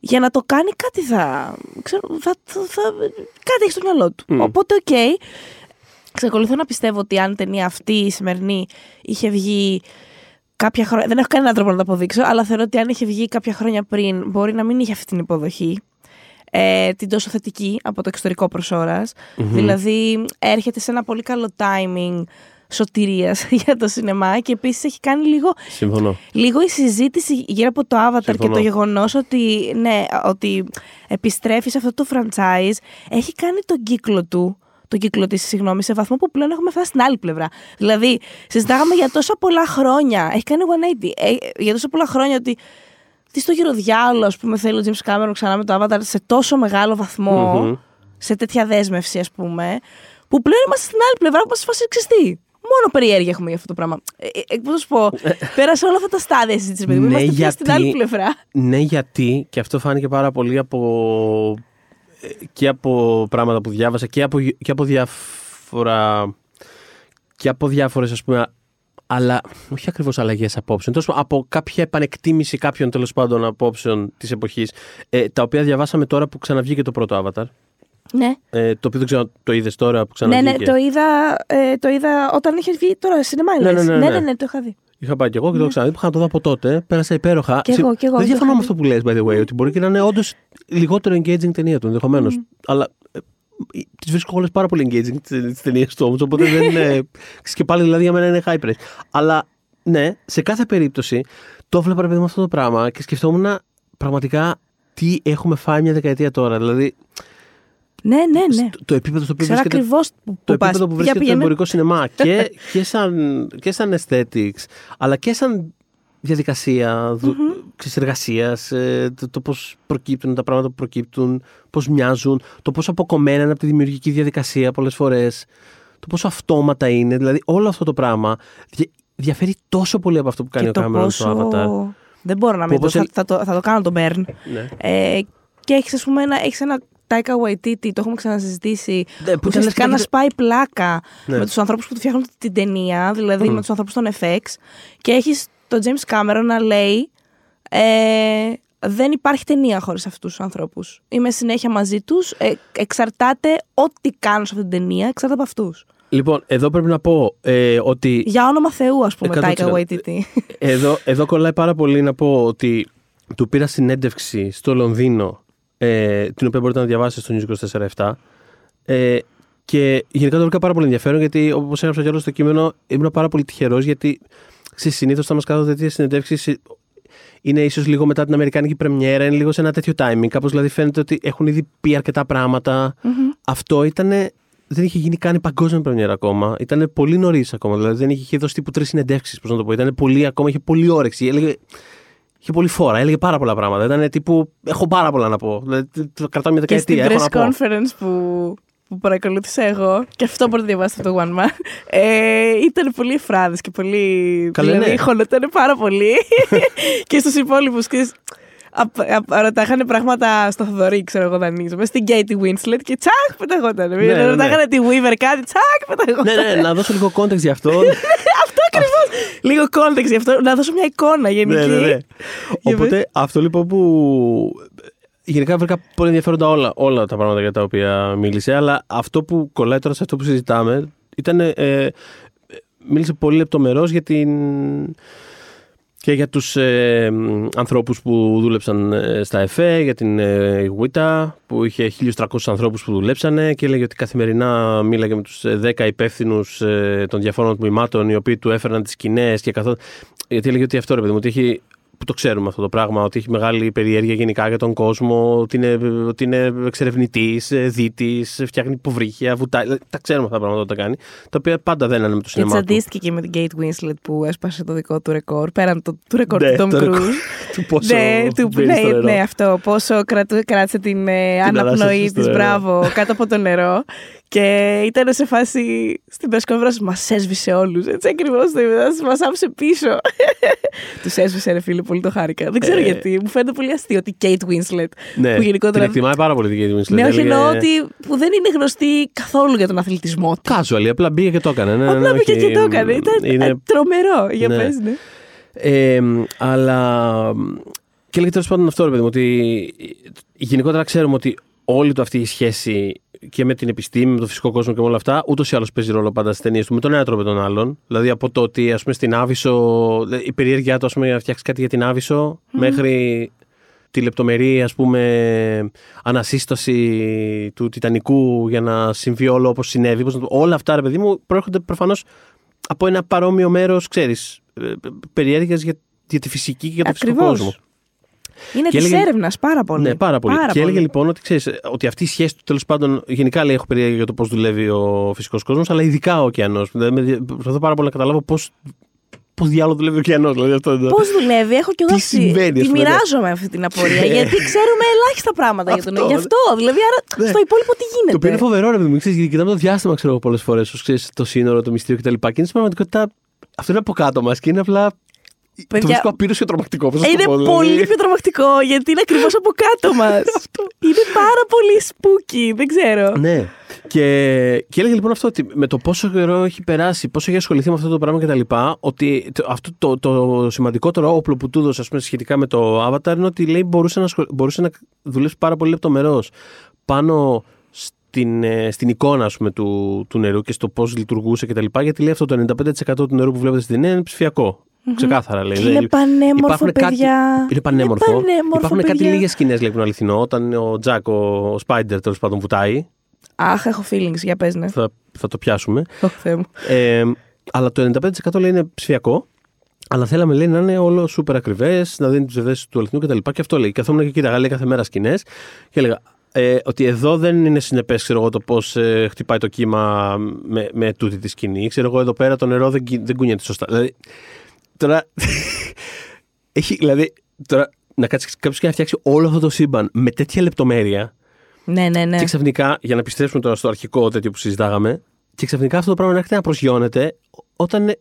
για να το κάνει κάτι θα. Ξέρω, θα, θα, θα- κάτι έχει στο μυαλό του.
Μμ.
Οπότε, οκ. Εξακολουθώ να πιστεύω ότι αν η ταινία αυτή η σημερινή είχε βγει κάποια χρόνια. Δεν έχω κανέναν τρόπο να το αποδείξω, αλλά θεωρώ ότι αν είχε βγει κάποια χρόνια πριν, μπορεί να μην είχε αυτή την υποδοχή. Ε, την τόσο θετική από το εξωτερικό προσώρας. Δηλαδή, έρχεται σε ένα πολύ καλό timing σωτηρίας για το σινεμά και επίσης έχει κάνει λίγο
Συμφωνώ.
λίγο η συζήτηση γύρω από το Avatar
Συμφωνώ.
και το γεγονός ότι, ναι, ότι επιστρέφει σε αυτό το franchise έχει κάνει τον κύκλο του τον κύκλο της, συγγνώμη, σε βαθμό που πλέον έχουμε φτάσει στην άλλη πλευρά. Δηλαδή, συζητάγαμε για τόσα πολλά χρόνια. Έχει κάνει 180. Ε, για τόσα πολλά χρόνια ότι. Τι στο γυροδιάλογο, ας πούμε, θέλει ο James Cameron ξανά με το Avatar σε τόσο μεγάλο βαθμό,
Μμμ.
σε τέτοια δέσμευση, ας πούμε, που πλέον είμαστε στην άλλη πλευρά που μα φάσει ξεστή. Μόνο περιέργεια έχουμε για αυτό το πράγμα. Ε, ε, Πώς να σου πω, πέρασε όλα αυτά τα στάδια συζήτηση, παιδί μου.
Ναι,
Είμαστε πια στην
γιατί-
άλλη πλευρά.
Ναι, γιατί, και αυτό φάνηκε πάρα πολύ από, ε, και από πράγματα που διάβασα και από, και από διάφορα και από διάφορες ας πούμε αλλά όχι ακριβώς αλλαγές απόψεων. Τέλος πάντων, από κάποια επανεκτίμηση κάποιων τέλος πάντων απόψεων της εποχής, ε, τα οποία διαβάσαμε τώρα που ξαναβγήκε το πρώτο Avatar.
Ναι.
Ε, το οποίο δεν ξέρω, το είδες τώρα που
Ναι,
ξαναβγήκε;
ναι, το είδα, ε, το είδα όταν είχε βγει τώρα σινεμά.
Ναι,
λες.
ναι, ναι,
ναι,
ναι.
ναι, ναι, το είχα δει.
Είχα πάει και εγώ και το ξαναδεί. Είχα να το δω από τότε. Πέρασα υπέροχα.
Κι εγώ, κι εγώ,
Δεν
το
διαφωνώ
είχα
με αυτό που λες, by the way, ότι μπορεί και να είναι όντως λιγότερο engaging ταινία του ενδεχομένως. Αλλά τις βρίσκω όλες πάρα πολύ engaging τις ταινίες του όμως. Οπότε δεν είναι. ξέρεις, και πάλι δηλαδή για μένα είναι high praise. Αλλά ναι, σε κάθε περίπτωση το έβλεπα ρε παιδί μου αυτό το πράγμα και σκεφτόμουν πραγματικά τι έχουμε φάει μια δεκαετία τώρα. Δηλαδή
Ναι, ναι, ναι.
στο- το επίπεδο στο οποίο
Ξέρω
βρίσκεται
ακριβώς που,
το
που πας.
επίπεδο που
Για
βρίσκεται το
πήγαινε.
εμπορικό σινεμά και, και, σαν, και σαν aesthetics, αλλά και σαν διαδικασία δου- ξέρεις, εργασίας, ε, το, το πώς προκύπτουν τα πράγματα που προκύπτουν, πώς μοιάζουν, το πόσο αποκομμένα είναι από τη δημιουργική διαδικασία πολλές φορές, το πόσο αυτόματα είναι, δηλαδή όλο αυτό το πράγμα δια- διαφέρει τόσο πολύ από αυτό που κάνει
και
ο
το
Κάμερον
πόσο...
στο Avatar.
Δεν μπορώ να
Που
μην το,
όπως
θα,
ελ-
θα, το, θα το κάνω τον Μπέρν.
Ναι.
Ε, και έχεις, ας πούμε, ένα, έχεις ένα Taika Waititi, το έχουμε ξανασυζητήσει,
Ναι,
που
που ήταν
ουσιαστικά
λες
να
και-
σπάει πλάκα
Ναι.
με τους ανθρώπους που του φτιάχνουν την ταινία, δηλαδή
Μμμ.
με τους ανθρώπους των FX. Και έχεις τον James Cameron να λέει. Ε, δεν υπάρχει ταινία χωρίς αυτούς τους ανθρώπους. Είμαι συνέχεια μαζί τους. Ε, εξαρτάται ό,τι κάνω σε αυτή την ταινία, εξαρτάται από αυτούς.
Λοιπόν, εδώ πρέπει να πω ε, ότι
Για όνομα Θεού, ας πούμε,
100%.
Taika Waititi.
Εδώ, εδώ κολλάει πάρα πολύ να πω ότι του πήρα συνέντευξη στο Λονδίνο, ε, την οποία μπορείτε να διαβάσετε στο News 24-7. Ε, και γενικά το βρήκα πάρα πολύ ενδιαφέρον γιατί, όπως έγραψα και όλο στο κείμενο, ήμουν πάρα πολύ τυχερός γιατί συνήθως θα μας κάνουν τέτοιες συνεντεύξεις. Είναι ίσως λίγο μετά την Αμερικάνικη πρεμιέρα, είναι λίγο σε ένα τέτοιο timing. Κάπως δηλαδή φαίνεται ότι έχουν ήδη πει αρκετά πράγματα. Αυτό ήταν. Δεν είχε γίνει καν η παγκόσμια πρεμιέρα ακόμα. Ήταν πολύ νωρίς ακόμα. Δηλαδή δεν είχε, είχε δώσει τύπου τρεις συνεντεύξεις, πώς να το πω. Ήταν πολύ ακόμα, είχε πολύ όρεξη. Έλεγε, είχε πολύ φόρα, έλεγε πάρα πολλά πράγματα. Ήταν τύπου. Έχω πάρα πολλά να πω. Δηλαδή, το κρατάω μια
Και στην
δεκαετία. Έχω
press
να πω.
conference που, που παρακολούθησα εγώ, και αυτό μπορείτε να διαβάσετε από το One Man, ε, ήταν πολύ εφράδες και πολύ.
Καλέ,
δηλαδή,
ναι.
χωνόταν πάρα πολύ. και στους υπόλοιπους, ρωτάγανε πράγματα στο Θοδωρή, ξέρω εγώ, δανείζομαι, στην Katie Winslet και τσακ πεταγόταν.
ναι, ναι.
Ρωτάγανε τη Weaver κάτι, τσακ πεταγόταν.
ναι, ναι, να δώσω λίγο context γι' αυτό.
αυτό ακριβώς. Λίγο context γι' αυτό, να δώσω μια εικόνα γενική.
ναι, ναι, ναι.
Για
Οπότε αυτό λοιπόν που. Γενικά βρήκα πολύ ενδιαφέροντα όλα, όλα τα πράγματα για τα οποία μίλησε, αλλά αυτό που κολλάει τώρα σε αυτό που συζητάμε ήταν. Ε, μίλησε πολύ λεπτομερώς για την. και για τους ε, ανθρώπους που δούλεψαν ε, στα ΕΦΕ, για την ε, WITA που είχε 1.300 ανθρώπους που δουλέψανε και έλεγε ότι καθημερινά μίλαγε με τους ε, 10 υπεύθυνους των διαφόρων τμήματων οι οποίοι του έφεραν τις σκηνές και καθόλου. Γιατί έλεγε ότι αυτό ρε παιδί μου, ότι έχει που το ξέρουμε αυτό το πράγμα, ότι έχει μεγάλη περιέργεια γενικά για τον κόσμο, ότι είναι, ότι είναι εξερευνητής, δίτης, φτιάχνει υποβρύχια, βουτάει. Δηλαδή, τα ξέρουμε αυτά τα πράγματα όταν τα κάνει. Τα οποία πάντα δεν είναι με το
Και
σινεμά. του.
τσαντίστηκε και με την Kate Winslet που έσπασε το δικό του ρεκόρ, πέραν το, του ρεκόρ
Ναι,
του Tom
το ρεκόρ
Cruise.
του πόσο
ναι, του,
μπαίνει
ναι,
στο νερό.
ναι, αυτό. Πόσο κρατού, κράτησε την, ε, αναπνοή
ανάσταση στο
της,
νερό.
μπράβο, κάτω από το νερό. Και ήταν σε φάση στην πρεσκόβρα μας έσβησε όλους. Έτσι ακριβώς το είδα. Μας άφησε πίσω. τους έσβησε, ρε φίλε, πολύ το χάρηκα. Δεν ξέρω
Ε.
γιατί. Μου φαίνεται πολύ αστείο ότι η Kate Winslet.
Ναι,
που γενικότερα.
την εκτιμάει πάρα πολύ την Kate Winslet.
Ναι, όχι
Έλεγε,
εννοώ ότι που δεν είναι γνωστή καθόλου για τον αθλητισμό της.
Casual, απλά μπήκε και το έκανε. Ναι,
Απλά
ναι,
πήγε
όχι,
και το έκανε. Ήταν
είναι-
ε, τρομερό. Για
Ναι.
πες, ναι.
Ε, αλλά. Και λέγεται τέλος πάντων αυτό, ρε παιδί μου, ότι γενικότερα ξέρουμε ότι όλη του αυτή η σχέση και με την επιστήμη, με τον φυσικό κόσμο και με όλα αυτά, ούτως ή άλλως παίζει ρόλο πάντα στις ταινίες του, με τον ένα τρόπο ή τον άλλον. Δηλαδή από το ότι ας πούμε, στην Άβυσσο, η περιέργειά του ας πούμε, για να φτιάξει κάτι για την αβυσσο μέχρι τη λεπτομερή ας πούμε ανασύσταση του Τιτανικού για να συμβεί όλο όπως συνέβη. Πώς να το- όλα αυτά ρε παιδί μου προέρχονται προφανώς από ένα παρόμοιο μέρος, ξέρεις, ε, περιέργειας για, για τη φυσική και για τον φυσικό
Ακριβώς.
κόσμο.
Είναι
Και
της
έλεγε-
έρευνας πάρα πολύ.
Ναι, πάρα πολύ. και έλεγε λοιπόν ότι, ξέρεις, ότι αυτή η σχέση του τέλος πάντων. Γενικά λέει: Έχω περιέργεια για το πώς δουλεύει ο φυσικός κόσμος, αλλά ειδικά ο ωκεανός. Δηλαδή, προσπαθώ πάρα πολύ να καταλάβω πώς πώς διάλογο δουλεύει ο ωκεανός. Δηλαδή, αυτό δεν το-
Πώς δουλεύει, έχω κι εγώ
Τι
στη-
συμβαίνει, ας
Τη
πούμε, ναι.
μοιράζομαι αυτή την απορία. γιατί ξέρουμε ελάχιστα πράγματα για τον
Αυτό,
Γι' αυτό. Δηλαδή, άρα
Ναι.
στο υπόλοιπο τι γίνεται;
Το οποίο είναι φοβερό, ρε παιδί μου. Ξέρεις, γιατί κοιτάμε το διάστημα, ξέρω εγώ, πολλές φορές. Το σύνορο, το μυστήριο κτλ. Και είναι στην πραγματικότητα. Αυτό είναι από κάτω μας και είναι απλά. Το
Παιδιά,
βρίσκω απείρως και τρομακτικό. Πώς να
Ε, Είναι
το πω, δηλαδή.
πολύ πιο τρομακτικό γιατί είναι ακριβώς από κάτω μας. είναι πάρα πολύ spooky, δεν ξέρω.
Ναι. Και, και έλεγε λοιπόν αυτό ότι με το πόσο καιρό έχει περάσει, πόσο έχει ασχοληθεί με αυτό το πράγμα κτλ. Ότι το, αυτό το, το σημαντικότερο όπλο που του έδωσε σχετικά με το Avatar είναι ότι λέει μπορούσε να, μπορούσε να δουλέψει πάρα πολύ λεπτομερό πάνω στην, ε, στην εικόνα ας πούμε, του, του νερού και στο πώς λειτουργούσε κτλ. Γιατί λέει αυτό το 95% του νερού που βλέπετε στην ταινία είναι ψηφιακό. Mm-hmm. Ξεκάθαρα λέει.
Είναι πανέμορφο, παιδιά.
Κάτι, είναι πανέμορφο. Είναι πανέμορφο Υπάρχουν παιδιά. κάτι λίγες σκηνές λέει που είναι αληθινό. Όταν ο Τζακ, ο, ο Σπάιντερ τέλος πάντων βουτάει.
Αχ, έχω feelings, για πες ναι.
Θα, θα το πιάσουμε.
Oh,
ε, αλλά το 95% λέει είναι ψηφιακό. Αλλά θέλαμε λέει να είναι όλο σούπερ ακριβές, να δίνει τις βεβαίε του αληθινού κτλ. Και, και αυτό λέει. Καθόμουν και κοίταγα λέει κάθε μέρα σκηνές και έλεγα ε, ότι εδώ δεν είναι συνεπές το πώς ε, χτυπάει το κύμα με, με τούτη τη σκηνή. Ξέρω εγώ εδώ πέρα το νερό δεν, δεν κουνιέται σωστά. Δηλαδή, τώρα. έχει, δηλαδή, τώρα να κάτσεις κάποιος και να φτιάξει όλο αυτό το σύμπαν με τέτοια λεπτομέρεια.
Ναι, ναι, ναι.
Και ξαφνικά, για να επιστρέψουμε τώρα στο αρχικό τέτοιο που συζητάγαμε, και ξαφνικά αυτό το πράγμα να έρχεται να προσγειώνεται όταν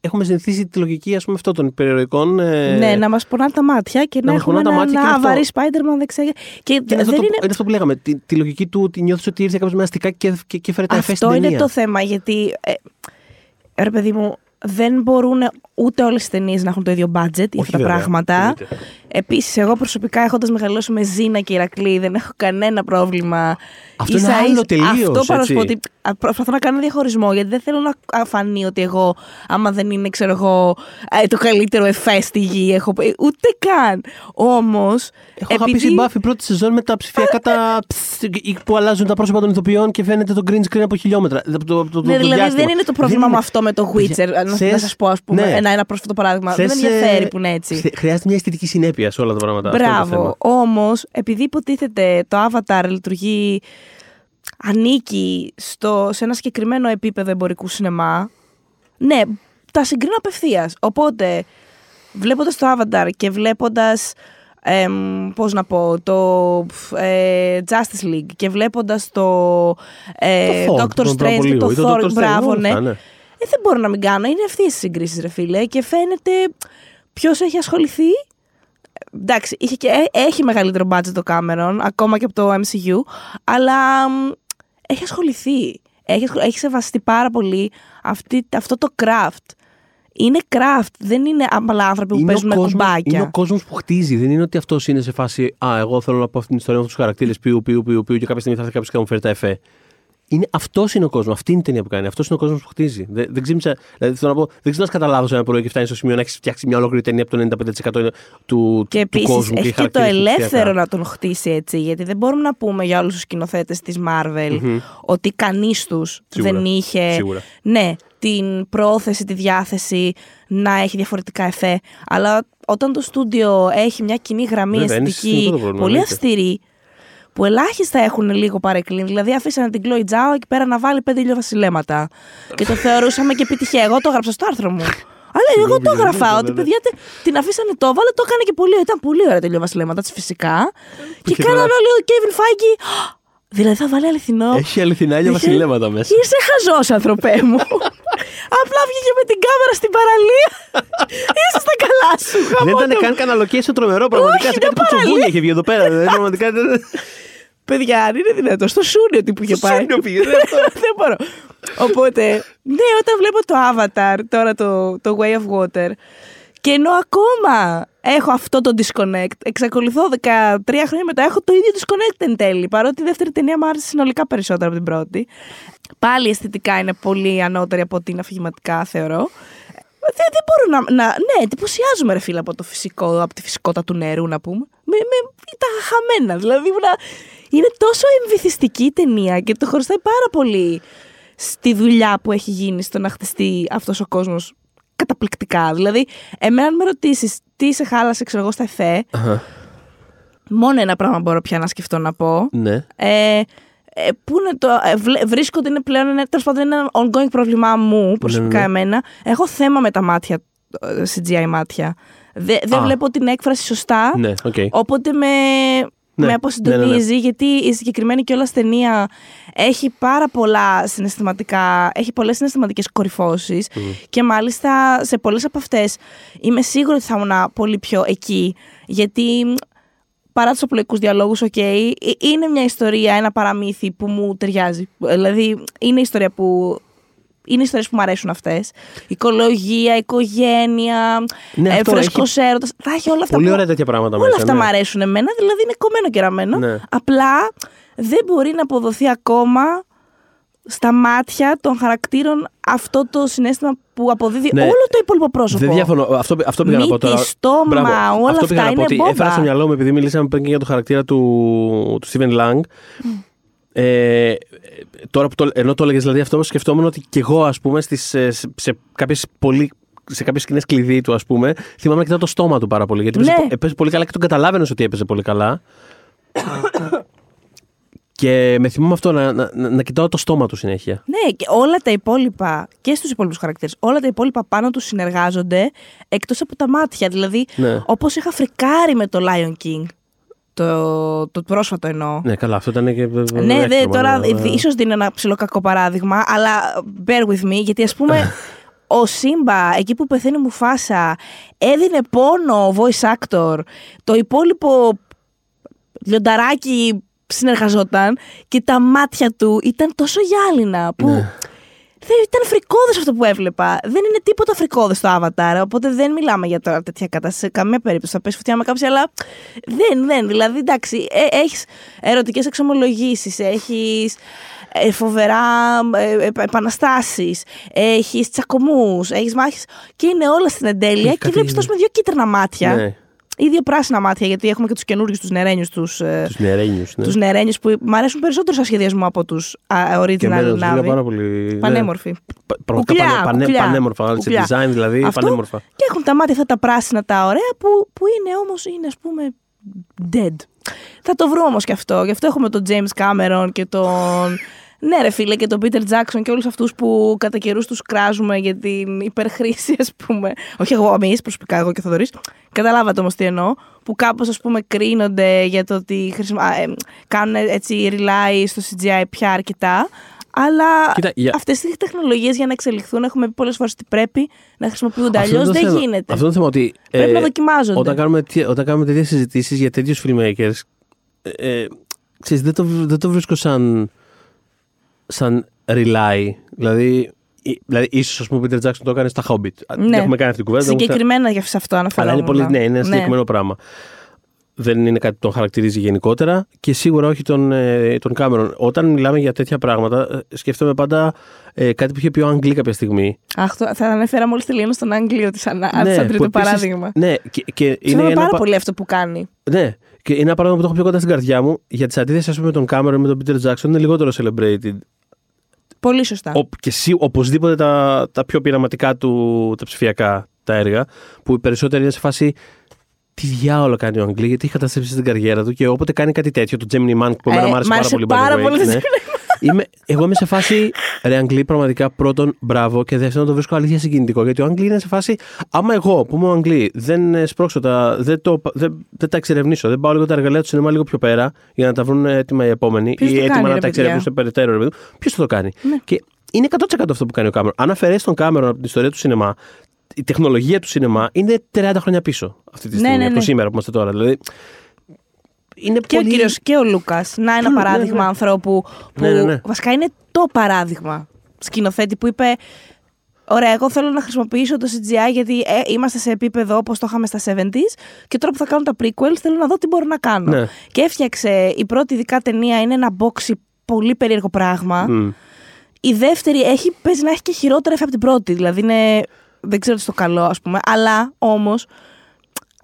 έχουμε συνηθίσει τη λογική ας πούμε, αυτό των υπερηρωικών. Ε...
Ναι, να μας πονάνε τα μάτια και να, να έχουμε ένα, ένα αβαρή Spider-Man δεξιά. Και,
και είναι, αυτό το, είναι... είναι αυτό που λέγαμε. Τη, τη λογική του ότι νιώθεις ότι ήρθε κάποιος με αστικά και, και, και φέρε τα εφέ
Αυτό είναι το θέμα. Γιατί. Ε, ρε παιδί μου, δεν μπορούν ούτε όλες τι ταινίες να έχουν το ίδιο budget για αυτά τα πράγματα. Επίσης, εγώ προσωπικά έχοντας μεγαλώσει με Ζήνα και Ηρακλή, δεν έχω κανένα πρόβλημα.
Αυτό είναι άλλο τελείως.
Αυτό πάνω σου ότι προσπαθώ να κάνω διαχωρισμό, γιατί δεν θέλω να φανεί ότι εγώ, άμα δεν είναι, ξέρω εγώ, ε, το καλύτερο εφές στη γη, έχω πει. Ούτε καν. Όμως.
Έχω επειδή... αγαπήσει μπάφη πρώτη σεζόν με τα ψηφιακά τα. που αλλάζουν τα πρόσωπα των ηθοποιών και φαίνεται το green screen από χιλιόμετρα. Το, το,
ναι, δηλαδή δεν είναι το πρόβλημα με αυτό με το Witcher. Να σας πω, ας πούμε, ναι. ένα, ένα πρόσφατο παράδειγμα. Δεν με ενδιαφέρει που είναι έτσι.
Χρειάζεται μια αισθητική συνέπεια σε όλα τα πράγματα.
Μπράβο. Όμως, επειδή υποτίθεται το Avatar λειτουργεί ανήκει στο, σε ένα συγκεκριμένο επίπεδο εμπορικού σινεμά, ναι, τα συγκρίνω απευθείας. Οπότε, βλέποντας το Avatar και βλέποντας. Ε, πώς να πω, το ε, Justice League και βλέποντας το, ε, το Doctor Strange και το Thor, μπράβο, ναι. Ναι. Ε, δεν μπορώ να μην κάνω. Είναι ευθείε οι συγκρίσεις, ρε φίλε. Και φαίνεται ποιος έχει ασχοληθεί. Εντάξει, είχε και, ε, έχει μεγαλύτερο budget το Cameron, ακόμα και από το MCU, αλλά έχει ασχοληθεί. Έχει, έχει σεβαστεί πάρα πολύ αυτή, αυτό το craft. Είναι craft, δεν είναι απλά άνθρωποι που παίζουν με κουμπάκια.
Είναι ο κόσμος που χτίζει. Δεν είναι ότι αυτός είναι σε φάση Α, εγώ θέλω να πω αυτή την ιστορία με αυτούς τους χαρακτήρες ποιου, ποιου, ποιου, ποιου, και κάποια στιγμή θα έρθει κάποιος και θα μου φέρει τα εφέ. Είναι, αυτός είναι ο κόσμος. Αυτή είναι η ταινία που κάνει. Αυτός είναι ο κόσμος που χτίζει. Δεν, δεν ξύμισα, δηλαδή, θέλω να πω, δεν ξέρω να καταλάβω ένα πρωί και φτάνει στο σημείο να έχεις φτιάξει μια ολόκληρη ταινία από το 95% του,
και
του κόσμου.
Έχει και, και το ελεύθερο να τον χτίσει έτσι. Γιατί δεν μπορούμε να πούμε για όλους τους σκηνοθέτες της Marvel mm-hmm. ότι κανείς τους δεν είχε.
Σίγουρα.
Ναι, την πρόθεση, τη διάθεση να έχει διαφορετικά εφέ. Αλλά όταν το στούντιο έχει μια κοινή γραμμή αισθητική πολύ αυστηρή, που ελάχιστα έχουν λίγο παρεκκλίνει. Δηλαδή, αφήσανε την Chloe Zhao εκεί πέρα να βάλει πέντε ηλιοβασιλέματα. και το θεωρούσαμε και επιτυχία. Εγώ το έγραψα στο άρθρο μου. Αλλά εγώ το έγραφα ότι παιδιά την αφήσανε το βάλε, το έκανε και πολύ. Ήταν πολύ ωραία τα ηλιοβασιλέματα της φυσικά. Και κάνανε όλοι ο Kevin Feige. Δηλαδή θα βάλει αληθινό.
Έχει αληθινά ηλιοβασιλέματα μέσα.
Είσαι χαζός, ανθρωπέ μου. Απλά βγήκε με την κάμερα στην παραλία. Είσαι στα καλά σου.
Δεν ήταν καν καναλοκέ στο τρομερό. Πραγματικά σε κάτι που τσοβούνια είχε βγει εδώ πέρα. Πραγματικά
Παιδιά, αν είναι δυνατό, στο Σούνιο τι που είχε πάει.
Σούνιο πήγε,
δεν μπορώ. Οπότε, ναι, όταν βλέπω το Avatar, τώρα το, το Way of Water, και ενώ ακόμα έχω αυτό το disconnect, εξακολουθώ 13 χρόνια μετά, έχω το ίδιο disconnect εν τέλει. Παρότι η δεύτερη ταινία μου άρεσε συνολικά περισσότερο από την πρώτη. Πάλι αισθητικά είναι πολύ ανώτερη από ότι είναι αφηγηματικά, θεωρώ. Δεν, δεν μπορώ να, να. Ναι, εντυπωσιάζομαι, ρε φίλε, από το φυσικό, από τη φυσικότητα του νερού, να πούμε. Με, με, ήταν χαμένα. Δηλαδή, είναι τόσο εμβυθιστική η ταινία και το χρωστάει πάρα πολύ στη δουλειά που έχει γίνει στο να χτιστεί αυτός ο κόσμος καταπληκτικά. Δηλαδή, εμένα, αν με ρωτήσεις τι σε χάλασε, ξέρω εγώ, στα εφέ, μόνο ένα πράγμα μπορώ πια να σκεφτώ να πω.
Ναι.
Ε, ε, πού είναι το, ε, βρίσκω ότι είναι πλέον είναι, τέλος πάντων, ένα ongoing πρόβλημά μου προσωπικά ναι, ναι. εμένα. Έχω θέμα με τα μάτια, ε, CGI μάτια. Δε, δεν βλέπω την έκφραση σωστά.
Ναι, okay.
Οπότε με, ναι, με αποσυντονίζει, ναι, ναι, γιατί η συγκεκριμένη κιόλας ταινία έχει πάρα πολλά συναισθηματικά, έχει πολλές συναισθηματικές κορυφώσεις και μάλιστα σε πολλές από αυτές είμαι σίγουρη ότι θα ήμουν πολύ πιο εκεί, γιατί παρά τους απλοϊκούς διαλόγους, οκ, ε, είναι μια ιστορία, ένα παραμύθι που μου ταιριάζει. Δηλαδή, είναι ιστορία που. Είναι ιστορίες που μου αρέσουν αυτές. Οικολογία, οικογένεια,
Ναι,
ε,
αυτό
φρέσκος
έχει
έρωτας. Θα έχει όλα αυτά.
Πολύ
που-
ωραία τέτοια πράγματα
Όλα
μέσα.
αυτά
ναι.
μου αρέσουν εμένα, δηλαδή είναι κομμένο και ραμμένο.
Ναι.
Απλά δεν μπορεί να αποδοθεί ακόμα στα μάτια των χαρακτήρων αυτό το συνέστημα που αποδίδει
Ναι.
όλο το υπόλοιπο πρόσωπο.
Δεν διαφωνώ. Αυτό, αυτό πήγα να πω
Μύτη,
τώρα.
στόμα,
Μπράβο.
όλα
αυτό πήγα
αυτά
να πω
είναι
ότι
μπόμπα.
έφερα στο μυαλό μου επειδή μιλήσαμε πριν και για το χαρακτήρα του, του Steven Lang. Ε, τώρα που το, ενώ το έλεγες δηλαδή αυτό, σκεφτόμουν ότι κι εγώ, ας πούμε, στις, ε, σε, σε κάποιες πολύ σε κάποιες σκηνές κλειδί του, ας πούμε, θυμάμαι να κοιτάω το στόμα του πάρα πολύ. Γιατί
Ναι.
έπαιζε, έπαιζε πολύ καλά και τον καταλάβαινες ότι έπαιζε πολύ καλά. και με θυμόμαι αυτό να, να, να, να κοιτάω το στόμα του συνέχεια.
Ναι, και όλα τα υπόλοιπα και στους υπόλοιπους χαρακτήρες, όλα τα υπόλοιπα πάνω τους συνεργάζονται εκτός από τα μάτια. Δηλαδή,
Ναι.
όπως είχα φρικάρει με το Lion King. Το, το πρόσφατο εννοώ.
Ναι, καλά, αυτό ήταν και.
Ναι, δε, τώρα
ναι, ναι.
ίσως δίνω ένα ψηλό κακό παράδειγμα, αλλά bear with me, γιατί ας πούμε ο Σύμπα, εκεί που πεθαίνει μου φάσα, έδινε πόνο voice actor. Το υπόλοιπο λιονταράκι συνεργαζόταν και τα μάτια του ήταν τόσο γυάλινα που.
Ναι.
Δεν ήταν φρικόδες αυτό που έβλεπα. Δεν είναι τίποτα φρικόδες το Avatar, οπότε δεν μιλάμε για τώρα τέτοια κατάσταση. Σε καμία περίπτωση θα πέσει φωτιά με κάποιους, αλλά δεν, δεν. Δηλαδή, εντάξει, ε, έχεις ερωτικές εξομολογήσεις, έχεις ε, φοβερά ε, ε, επαναστάσεις, έχεις τσακωμούς, έχεις μάχες και είναι όλα στην εντέλεια
Έχει
και
κάτι-
βλέπεις τόσο με δύο κίτρινα μάτια
Ναι,
ή δύο πράσινα μάτια, γιατί έχουμε και τους καινούριους τους νερένιους, τους, ε,
τους νερένιους. Ναι.
τους νερένιους που μου αρέσουν περισσότερο σαν σχεδιασμό από τους α,
Και εμένα
original
τους βρήκα
Navi.
πάρα πολύ. ναι.
Πανέμορφοι.
Πα- Πραγματικά
Κουκλιά,
πανε- πανε-
κουκλιά,
πανέμορφα. Σε
κουκλιά.
design δηλαδή
Αυτό
πανέμορφα.
Και έχουν τα μάτια αυτά τα πράσινα τα ωραία που, που είναι όμως είναι ας πούμε dead. Θα το βρούμε όμως και αυτό. Γι' αυτό έχουμε τον James Cameron και τον... Ναι ρε φίλε και τον Peter Jackson και όλους αυτούς που κατά καιρούς τους κράζουμε για την υπερχρήση ας πούμε. Όχι εγώ, εμείς προσωπικά, εγώ και ο Θοδωρής. Καταλάβατε όμως τι εννοώ. Που κάπως ας πούμε κρίνονται για το ότι χρησιμα... α, ε, κάνουν έτσι rely στο CGI πια αρκετά. Αλλά
Κοίτα, για-
αυτές τις τεχνολογίες για να εξελιχθούν έχουμε πει πολλές φορές ότι πρέπει να χρησιμοποιούνται.
Αυτό είναι
Αλλιώς
το
δεν
θέμα.
γίνεται.
Αυτό είναι το θέμα ότι.
Πρέπει
ε,
να δοκιμάζονται.
Όταν κάνουμε, τέ- όταν κάνουμε τέτοιες συζητήσεις για τέτοιους filmmakers, ε, ε, ξέρεις, δεν, το, δεν το βρίσκω σαν, σαν rely. Δηλαδή, ή- δηλαδή ίσως ας πούμε ο Peter Jackson το έκανε στα Hobbit.
Ναι.
Έχουμε κάνει αυτή την κουβέντα. όμως
Συγκεκριμένα για σε αυτό
Αλλά
αναφέρομαι.
είναι πολύ, ναι, είναι ένα συγκεκριμένο πράγμα. Δεν είναι κάτι που τον χαρακτηρίζει γενικότερα και σίγουρα όχι τον, ε, τον Κάμερον. Όταν μιλάμε για τέτοια πράγματα, ε, σκέφτομαι πάντα ε, κάτι που είχε πει ο Αγγλί κάποια στιγμή.
Αχ, το- θα ανέφερα μόλις τελειώνω στον Άγγλιο της σαν, σαν
Ναι, που
τρίτο
επίσης-
παράδειγμα.
Ναι, και, και είναι
Ξέρω
ένα,
πάρα
πα-
πολύ αυτό που κάνει.
ναι, και είναι ένα παράδειγμα που το έχω πιο κοντά στην καρδιά μου. Για τι αντίθεσει, ας πούμε, με τον Κάμερον με τον Peter Jackson είναι λιγότερο celebrated.
Πολύ σωστά.
Ο, και σί, οπωσδήποτε τα, τα πιο πειραματικά του, τα ψηφιακά τα έργα, που οι περισσότεροι είναι σε φάση. Τι διάολο κάνει ο Αγγλί, γιατί έχει καταστρέψει την καριέρα του και όποτε κάνει κάτι τέτοιο, το Gemini Man που εμένα
Ε,
μου άρεσε
μ'
πάρα
άρεσε
πολύ. by the
πάρα
way,
πολύ το
ναι. Είμαι, εγώ είμαι σε φάση. Ρε Αγγλί, πραγματικά πρώτον μπράβο και δεύτερον το βρίσκω αλήθεια συγκινητικό. Γιατί ο Αγγλί είναι σε φάση. Άμα εγώ που είμαι ο Αγγλί δεν ε, σπρώξω τα. Δεν, το, δεν, δεν τα εξερευνήσω. Δεν πάω λίγο τα εργαλεία του σινεμά λίγο πιο πέρα για να τα βρουν έτοιμα οι επόμενοι
Ποιος
ή
το
έτοιμα
κάνει,
να
ρε
τα
παιδιά;
εξερευνήσουν περαιτέρω. Ποιος θα το κάνει;
Ναι.
Και είναι 100% αυτό που κάνει ο Κάμερον. Αν αφαιρέσεις τον Κάμερον από την ιστορία του σινεμά, η τεχνολογία του σινεμά είναι 30 χρόνια πίσω αυτή τη
Ναι,
στιγμή
ναι,
από
ναι.
σήμερα που είμαστε τώρα. Δηλαδή. Είναι
Και
πολύ...
ο κύριος και ο Λούκας. Να ένα
Ναι,
παράδειγμα
ναι.
ανθρώπου που
Ναι, ναι, ναι.
βασικά είναι το παράδειγμα σκηνοθέτη που είπε. Ωραία, εγώ θέλω να χρησιμοποιήσω το CGI γιατί ε, είμαστε σε επίπεδο όπως το είχαμε στα 70s και τώρα που θα κάνω τα prequels θέλω να δω τι μπορώ να κάνω.
Ναι.
Και έφτιαξε η πρώτη ειδικά ταινία είναι ένα boxy πολύ περίεργο πράγμα.
Μμ.
Η δεύτερη έχει, παίζει να έχει και χειρότερα εφ' από την πρώτη. Δηλαδή είναι. Δεν ξέρω τι στο καλό, ας πούμε. Αλλά όμως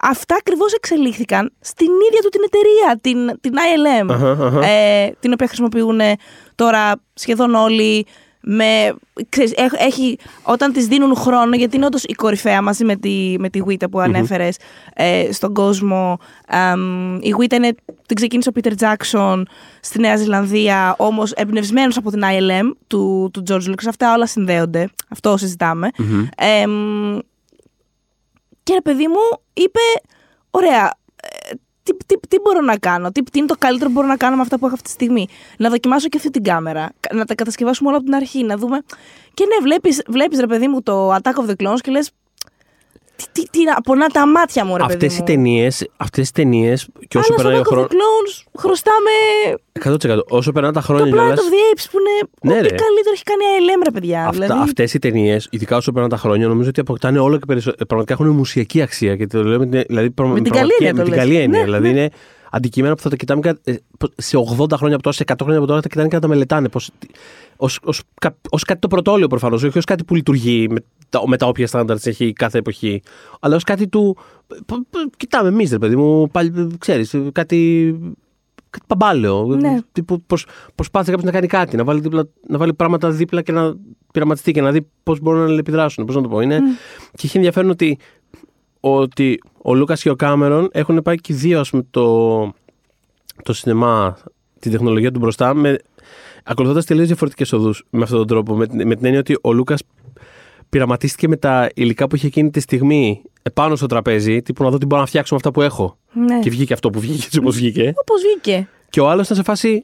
αυτά ακριβώς εξελίχθηκαν στην ίδια του την εταιρεία, την, την ILM.
Αχα, αχα.
Ε, την οποία χρησιμοποιούν τώρα σχεδόν όλοι. Με, ξέρεις, έχ- έχει, όταν της δίνουν χρόνο, γιατί είναι όντως η κορυφαία μαζί με τη, με τη Wita που ανέφερες ε, στον κόσμο. Αμ, η Wita είναι, την ξεκίνησε ο Peter Jackson στη Νέα Ζηλανδία, όμως εμπνευσμένος από την ILM του, του George Lucas. Αυτά όλα συνδέονται. Αυτό συζητάμε. Εμ, και ρε παιδί μου είπε, ωραία, ε, τι, τι, τι μπορώ να κάνω, τι, τι είναι το καλύτερο που μπορώ να κάνω με αυτά που έχω αυτή τη στιγμή. Να δοκιμάσω και αυτή την κάμερα, κα- να τα κατασκευάσουμε όλα από την αρχή, να δούμε. Και ναι, βλέπεις, βλέπεις ρε παιδί μου το Attack of the Clones και λες, Τι, τι, τι, να πονά τα μάτια μου, ρε
Αυτές
παιδί
οι
μου.
ταινίες, αυτές οι ταινίες, και όσο
Αλλά στο
περνάει ο
Attack of
χρόνο.
the Clones χρωστάμε
100%. Όσο περνάνε τα
το
χρόνια
Planet
κιόλας,
of the Apes που είναι
Ναι,
ό,τι
ρε.
καλύτερο έχει κάνει η ALM, ρε παιδιά.
Αυτά,
δηλαδή,
Αυτές οι ταινίες, ειδικά όσο περνάνε τα χρόνια, νομίζω ότι αποκτάνε όλο και περισσότερο. Πραγματικά έχουν μουσιακή αξία. Και το λέω με την, δηλαδή, προ-
Με την
πραγματική-
καλή έννοια
με
το
την
λες.
καλή έννοια.
Ναι,
δηλαδή
ναι.
είναι αντικείμενα που θα τα κοιτάμε κα- ε, σε 80 χρόνια από τώρα, σε 100 χρόνια από τώρα, θα τα κοιτάνε και θα τα μελετάνε. Πώς, ως, ως, κα- ως κάτι το πρωτόλιο προφανώς, όχι ως κάτι που λειτουργεί με τα, με τα όποια στάνταρτ έχει κάθε εποχή. Αλλά ως κάτι του. π- π- Κοιτάμε εμείς, ρε παιδί μου, πάλι ξέρεις, κάτι. Κάτι παμπάλαιο.
Ναι.
Τύπου πως, προσπάθησε κάποιος να κάνει κάτι, να βάλει, δίπλα, να βάλει πράγματα δίπλα και να πειραματιστεί και να δει πώς μπορούν να αλληλεπιδράσουν. Πώς να το πω. Είναι, Και έχει ενδιαφέρον ότι, ότι ο Λούκας και ο Κάμερον έχουν πάει και οι δύο ας πούμε, το, το σινεμά, την τεχνολογία του μπροστά, με, ακολουθώντας τελείως διαφορετικές οδούς με αυτόν τον τρόπο. Με, την- με την έννοια ότι ο Λούκας πειραματίστηκε με τα υλικά που είχε εκείνη τη στιγμή επάνω στο τραπέζι, τύπου να δω τι μπορώ να φτιάξω με αυτά που έχω.
Ναι.
Και βγήκε αυτό που βγήκε, έτσι όπως βγήκε.
Όπως βγήκε.
Και ο άλλος ήταν σε φάση.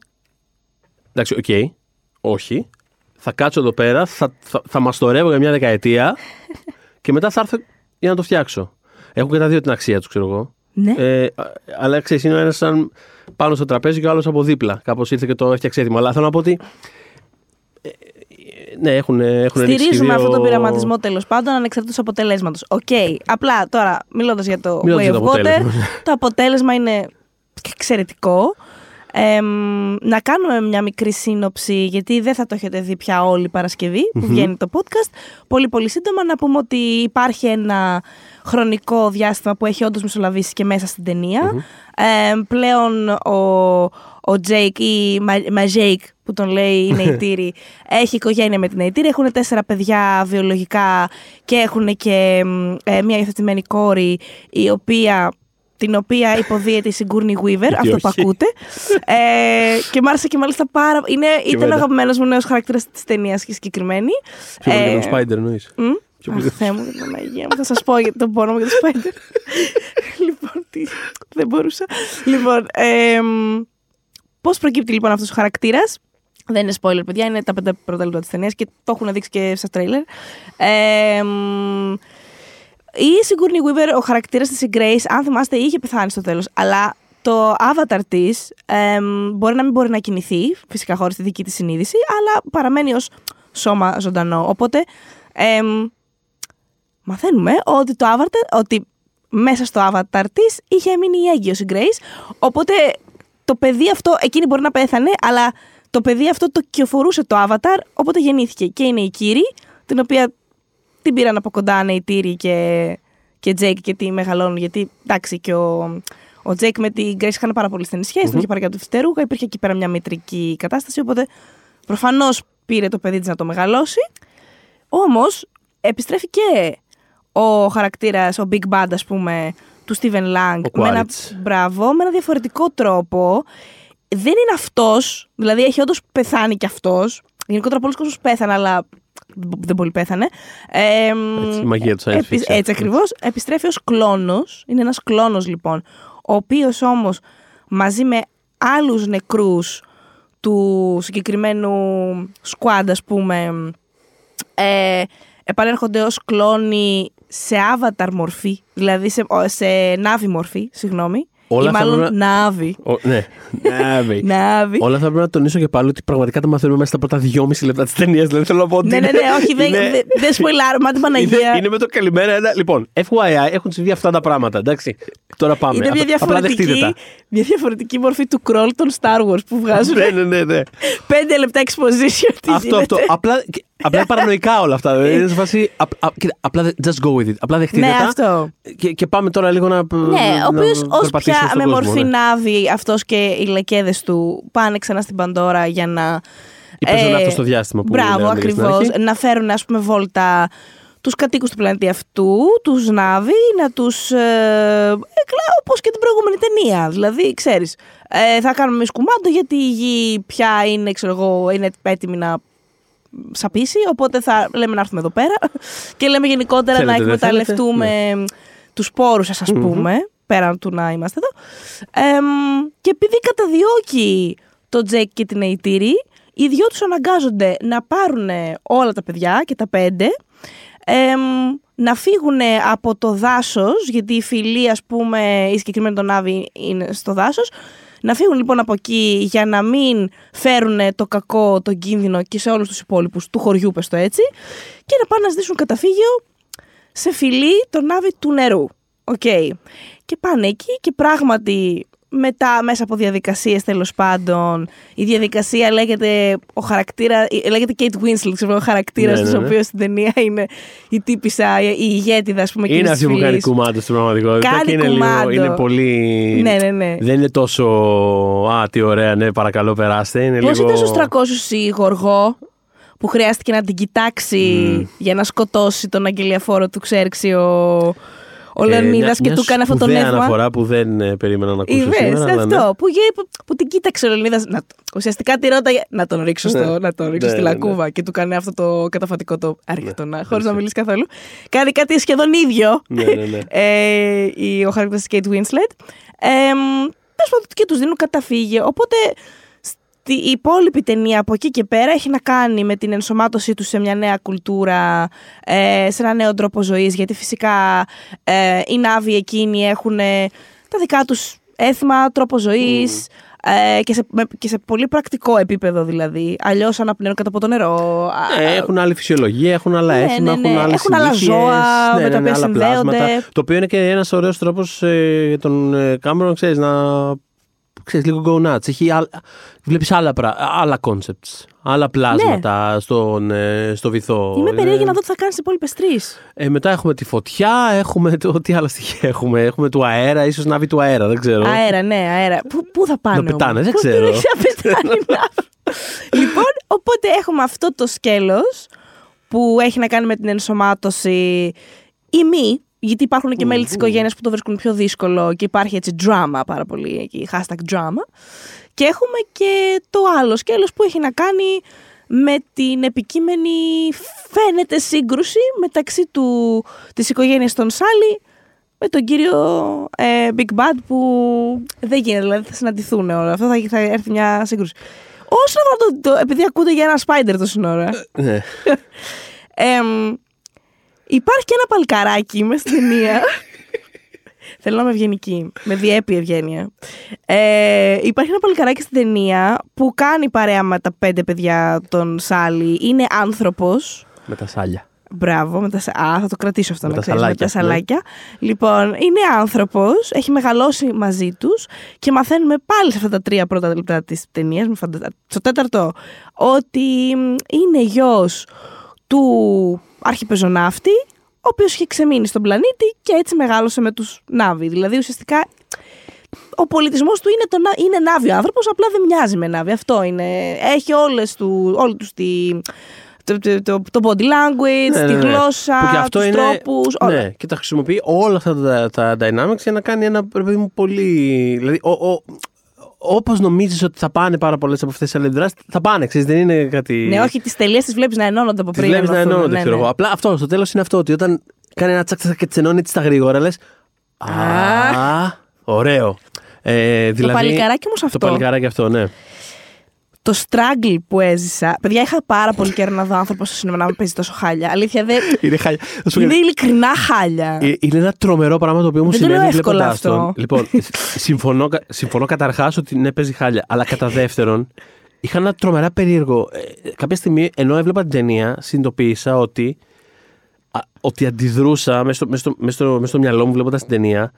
Εντάξει, οκ, όχι. Θα κάτσω εδώ πέρα, θα, θα, θα μαστορεύω για μια δεκαετία και μετά θα έρθω για να το φτιάξω. Έχουν και τα δύο την αξία τους, ξέρω εγώ.
Ναι.
Ε, α- αλλά ξέρεις, είναι ο ένας σαν πάνω στο τραπέζι και ο άλλος από δίπλα. Κάπως ήρθε και το έφτιαξε έτοιμο. Αλλά θέλω να πω ότι. ε, ε, ναι, έχουν, έχουν ρίξει
Στηρίζουμε
δύο-
αυτόν τον πειραματισμό τέλος πάντων ανεξαρτήτως αποτελέσματος. Οκ. Απλά τώρα, μιλώντας για το
Μιλώντας
Way
για
of
το
Water,
αποτέλεσμα.
το αποτέλεσμα είναι εξαιρετικό. Εμ, να κάνουμε μια μικρή σύνοψη, γιατί δεν θα το έχετε δει πια όλοι Παρασκευή που βγαίνει το podcast. Πολύ πολύ σύντομα να πούμε ότι υπάρχει ένα χρονικό διάστημα που έχει όντως μεσολαβήσει και μέσα στην ταινία. Εμ, πλέον ο, ο Τζέικ ή Μα- Μα Τζέικ που τον λέει η Νεϊτίρι έχει οικογένεια με την Νεϊτίρι. Έχουν τέσσερα παιδιά βιολογικά και έχουν και μ, ε, μια υιοθετημένη κόρη η οποία την οποία υποδίεται η Σιγκούρνη Weaver, αυτό που
όχι.
ακούτε. ε, και μ' άρεσε και μάλιστα πάρα είναι, Ήταν ο
μετά.
αγαπημένος μου νέος χαρακτήρας της ταινίας και συγκεκριμένη.
Πιο πολύ
Ε,
για τον Spider εννοείς.
Μμ.
Πιο
Αχ,
πολύ.
Θεέ μου, την Παναγία μου. Θα σας πω για τον πόνο μου για το Spider. λοιπόν, τι. Δεν μπορούσα. Λοιπόν, πώς προκύπτει λοιπόν αυτός ο χαρακτήρας; Δεν είναι spoiler, παιδιά, είναι τα πέντε πρώτα λεπτά της ταινίας και το έχουν δείξει και στα τρέιλερ. Ε, μ, η Sigourney Weaver, ο χαρακτήρας της η Grace, αν θυμάστε, είχε πεθάνει στο τέλος. Αλλά το avatar της μπορεί να μην μπορεί να κινηθεί, φυσικά χωρίς τη δική της συνείδηση, αλλά παραμένει ως σώμα ζωντανό. Οπότε εμ, μαθαίνουμε ότι το avatar, ότι μέσα στο avatar της είχε μείνει η έγκυος η Grace. Οπότε το παιδί αυτό, εκείνη μπορεί να πέθανε, αλλά το παιδί αυτό το κυοφορούσε το avatar, οπότε γεννήθηκε. Και είναι η Κίρι, την οποία την πήραν από κοντά η Νεϊτίρι και, και Τζέικ και τη μεγαλώνουν. Γιατί εντάξει, και ο, ο Τζέικ με την Grace είχαν πάρα πολύ στενή σχέση, τον είχε πάρει και από τη φτερούγα, υπήρχε εκεί πέρα μια μητρική κατάσταση. Οπότε προφανώς πήρε το παιδί της να το μεγαλώσει. Όμως επιστρέφει και ο χαρακτήρας, ο Big Bad, ας πούμε, του Stephen Lang.
Ο
με ένα,
Quaritch.
μπράβο, με ένα διαφορετικό τρόπο. Δεν είναι αυτός, δηλαδή έχει όντως πεθάνει κι αυτός. Γενικότερα πολλοί κόσμοι πέθανε, αλλά δεν πολύ πέθανε. Ε,
Έτσι, η μαγεία του science
επι-
fiction.
Έτσι ακριβώς. Επιστρέφει ως κλόνος. Είναι ένας κλόνος λοιπόν. Ο οποίος όμως μαζί με άλλους νεκρούς του συγκεκριμένου squad, ας πούμε, ε, επανέρχονται ως κλόνοι σε avatar μορφή, δηλαδή σε, ο- σε νάβη μορφή, συγγνώμη.
Όλα
ή
θα
μάλλον
πρέπει
νάβη.
Ο- ναι, ναι,
Νάβη.
Όλα θα πρέπει να τονίσω και πάλι ότι πραγματικά τα μαθαίνουμε μέσα στα πρώτα δυόμιση λεπτά της ταινίας. Δηλαδή θέλω να πω ότι.
ναι, ναι,
είναι-
ναι, όχι, δεν
είναι-
δε, δεν σποιλάρουμε, την Παναγία.
Είναι, είναι με το καλημέρα ένα. Λοιπόν, FYI, έχουν συμβεί αυτά τα πράγματα, εντάξει. Τώρα πάμε.
Είναι μια
Απ- απλά δεχτείτε
διαφορετική,
τα.
μια διαφορετική μορφή του crawl των Star Wars που βγάζουν
ναι, ναι, ναι, ναι.
πέντε λεπτά exposition. Τι
αυτό, αυτό.
γίνεται.
Απλά, και- απλά είναι παρανοϊκά όλα αυτά. Δηλαδή, είναι σε φάση. απ- απ- κοίτα, απλά δε- just go with it. Απλά δεχτείτε
Ναι,
τα.
αυτό.
Και, και πάμε τώρα λίγο να.
Ναι, ο οποίος ως πια με
κόσμο,
μορφή
ναι.
νάβη αυτός και οι λεκέδες του πάνε ξανά στην Παντόρα για να.
Ή παίζουν αυτό στο διάστημα που
Μπράβο,
λέγαμε στην
ακριβώς.
αρχή.
Να φέρουν, ας πούμε, βόλτα τους κατοίκους του πλανήτη αυτού, τους Νάβη, να τους. Ε, Όπως και την προηγούμενη ταινία. Δηλαδή, ξέρεις, ε, θα κάνουμε εμείς κουμάντο γιατί η γη πια είναι, ξέρω εγώ, είναι έτοιμη να σαπίσει. Οπότε θα λέμε να έρθουμε εδώ πέρα. και λέμε γενικότερα
Θέλετε,
να
δεν θέλετε, Ναι.
εκμεταλλευτούμε τους πόρου σας, ας πούμε, πέραν του να είμαστε εδώ. Εμ, και επειδή καταδιώκει το Τζέκ και την Αιτήρη, οι δυο τους αναγκάζονται να πάρουν όλα τα παιδιά και τα πέντε, εμ, να φύγουν από το δάσος, γιατί η φιλή, ας πούμε, η συγκεκριμένη τον Άβη είναι στο δάσος, να φύγουν λοιπόν από εκεί για να μην φέρουν το κακό, τον κίνδυνο και σε όλους τους υπόλοιπους του χωριού, πες το έτσι, και να πάνε να ζητήσουν καταφύγιο σε φυλή των Νάβι του νερού. Οκ. Και πάνε εκεί και πράγματι μετά μέσα από διαδικασίες τέλος πάντων η διαδικασία λέγεται ο χαρακτήρα, λέγεται Kate Winslet ξέρω, ο χαρακτήρας
Ναι,
της
ναι, ναι.
οποίας στην ταινία είναι η τύπισσα, η ηγέτιδα ας πούμε
Είναι
εκείνης
αυτή
της
που κάνει
φυλής.
κουμάντο στην πραγματικότητα.
Κάνει
και είναι, λίγο,
κουμάντο.
είναι πολύ.
Ναι, ναι, ναι.
Δεν είναι τόσο. Α, τι ωραία, ναι, παρακαλώ, περάστε. Είναι
Πώς
λίγο...
ήταν στους 300 η Γοργό που χρειάστηκε να την κοιτάξει για να σκοτώσει τον αγγελιαφόρο του Ξέρξη ο, ο
Ε,
Λεωνίδας
μια-
και
μια
του κάνει αυτό το
σπουδαία
νεύμα.
αναφορά που δεν ε, περίμενα να ακούσω
Είδες
σήμερα. αλλά ναι.
αυτό που, γε- που, που την κοίταξε ο Λεωνίδας να, ουσιαστικά τη ρώταγε να τον ρίξω, στο,
Ναι.
να τον ρίξω
Ναι,
στη
ναι,
λακκούβα και του κάνει αυτό το καταφατικό το αριχτωνά χωρίς να
Ναι.
μιλήσει καθόλου. Κάνει κάτι σχεδόν ίδιο
Ναι, ναι, ναι.
ε, η, ο χαρακτήρας της Kate Winslet. Ε, Τέλος πάντων και τους δίνουν καταφύγιο. Οπότε στη, η υπόλοιπη ταινία από εκεί και πέρα έχει να κάνει με την ενσωμάτωσή τους σε μια νέα κουλτούρα, ε, σε ένα νέο τρόπο ζωής, γιατί φυσικά ε, οι Ναύοι εκείνοι έχουν ε, τα δικά τους έθιμα, τρόπο ζωής, ε, και, σε, με- και σε πολύ πρακτικό επίπεδο δηλαδή. Αλλιώς αναπνέουν κατά από το νερό. α,
Ε, έχουν άλλη φυσιολογία, έχουν άλλα
Ναι,
έθιμα,
ναι, ναι.
έχουν άλλες
Έχουν άλλα ζώα με τα οποία
άλλα
συνδέονται.
πλάσματα. Το οποίο είναι και ένας ωραίος τρόπος ε, για τον ε, Κάμερον, ξέρεις, να. Ξέρεις, λίγο go nuts. Έχει άλλα, βλέπεις άλλα, πρα- άλλα concepts, άλλα πλάσματα στον, ε, στο βυθό.
Ναι. Είμαι
Είναι-
περίεργη να δω τι θα κάνεις στι υπόλοιπες τρεις.
Ε, μετά έχουμε τη φωτιά, έχουμε το. Τι άλλα στοιχεία έχουμε. Έχουμε του αέρα, ίσως ναύη του αέρα, δεν ξέρω.
Αέρα, ναι, αέρα. Πού, πού θα πάνε.
Να πετάνε,
όμως;
δεν
Πού
ξέρω.
πρέπει να πετάνε να- λοιπόν, οπότε έχουμε αυτό το σκέλος που έχει να κάνει με την ενσωμάτωση ή μη, γιατί υπάρχουν και μέλη της οικογένειας που το βρίσκουν πιο δύσκολο και υπάρχει έτσι drama πάρα πολύ εκεί, hashtag drama. Και έχουμε και το άλλο σκέλος που έχει να κάνει με την επικείμενη φαίνεται σύγκρουση μεταξύ του, της οικογένειας των Σάλι με τον κύριο ε, Big Bad που δεν γίνεται, δηλαδή θα συναντηθούν όλα αυτά, θα, θα έρθει μια σύγκρουση. Όσον αφορά το, το, επειδή ακούτε για ένα Spider τόση ώρα,
Ναι.
εμ, υπάρχει και ένα παλκαράκι μες στην ταινία. Θέλω να είμαι ευγενική. Με διέπει η ευγένεια. Ε, υπάρχει ένα παλικαράκι στην ταινία που κάνει παρέα με τα πέντε παιδιά των Σάλι. Είναι άνθρωπος.
Με τα σάλια.
Μπράβο, με τα, σα- α, θα το κρατήσω αυτό
Με
να
τα
ξέρεις, με τα
σαλάκια, ναι.
σαλάκια. Λοιπόν, είναι άνθρωπος, έχει μεγαλώσει μαζί τους και μαθαίνουμε πάλι σε αυτά τα τρία πρώτα λεπτά της ταινίας, με φαντα... στο τέταρτο, ότι μ, είναι γιος του αρχιπεζοναύτη, ο οποίος είχε ξεμείνει στον πλανήτη και έτσι μεγάλωσε με τους Νάβοι. Δηλαδή, ουσιαστικά, ο πολιτισμός του είναι, το, να- είναι Νάβη άνθρωπος, απλά δεν μοιάζει με Νάβη. Αυτό είναι. Έχει όλες του, όλη τους τη, το, το, το, το body language,
Ναι,
τη
ναι, ναι.
γλώσσα,
Που και αυτό
τους
είναι-
τρόπους, όλα.
Ναι, και τα χρησιμοποιεί όλα αυτά τα, τα dynamics για να κάνει ένα ρε παιδί μου πολύ. Δηλαδή, ο, ο, Όπως νομίζεις ότι θα πάνε πάρα πολλές από αυτές τις αλληλεπιδράσει, θα πάνε, ξέρεις, δεν είναι κάτι.
Ναι, όχι, τις τελείες τις βλέπεις να ενώνονται από
Τις
πριν.
βλέπεις να
ενωθούν,
ενώνονται,
ναι,
ξέρω
ναι.
εγώ. Απλά αυτό, στο τέλος είναι αυτό, ότι όταν κάνει ένα τσακ τσακ και τις ενώνει έτσι στα γρήγορα, λες. Α, ωραίο. Ε, δηλαδή,
παλικαράκι όμως
Το
αυτό.
παλικαράκι αυτό, ναι.
Το struggle που έζησα. Παιδιά, είχα πάρα πολύ καιρό να δω άνθρωπος στο σινεμά να μην παίζει τόσο χάλια. Αλήθεια, δεν.
Είναι, χάλια. Θα σου πω
είναι
κάτι.
ειλικρινά χάλια.
Ε, Είναι ένα τρομερό πράγμα το οποίο μου
Δεν το λέω
συνέβη
εύκολα
βλέποντα
αυτό.
τον. Λοιπόν, συμφωνώ, συμφωνώ καταρχάς ότι ναι, παίζει χάλια. Αλλά κατά δεύτερον, είχα ένα τρομερά περίεργο. ε, κάποια στιγμή, ενώ έβλεπα την ταινία, συνειδητοποίησα ότι, α, ότι αντιδρούσα μέσα στο, μέσα, στο, μέσα, στο, μέσα στο μυαλό μου βλέποντας την ταινία,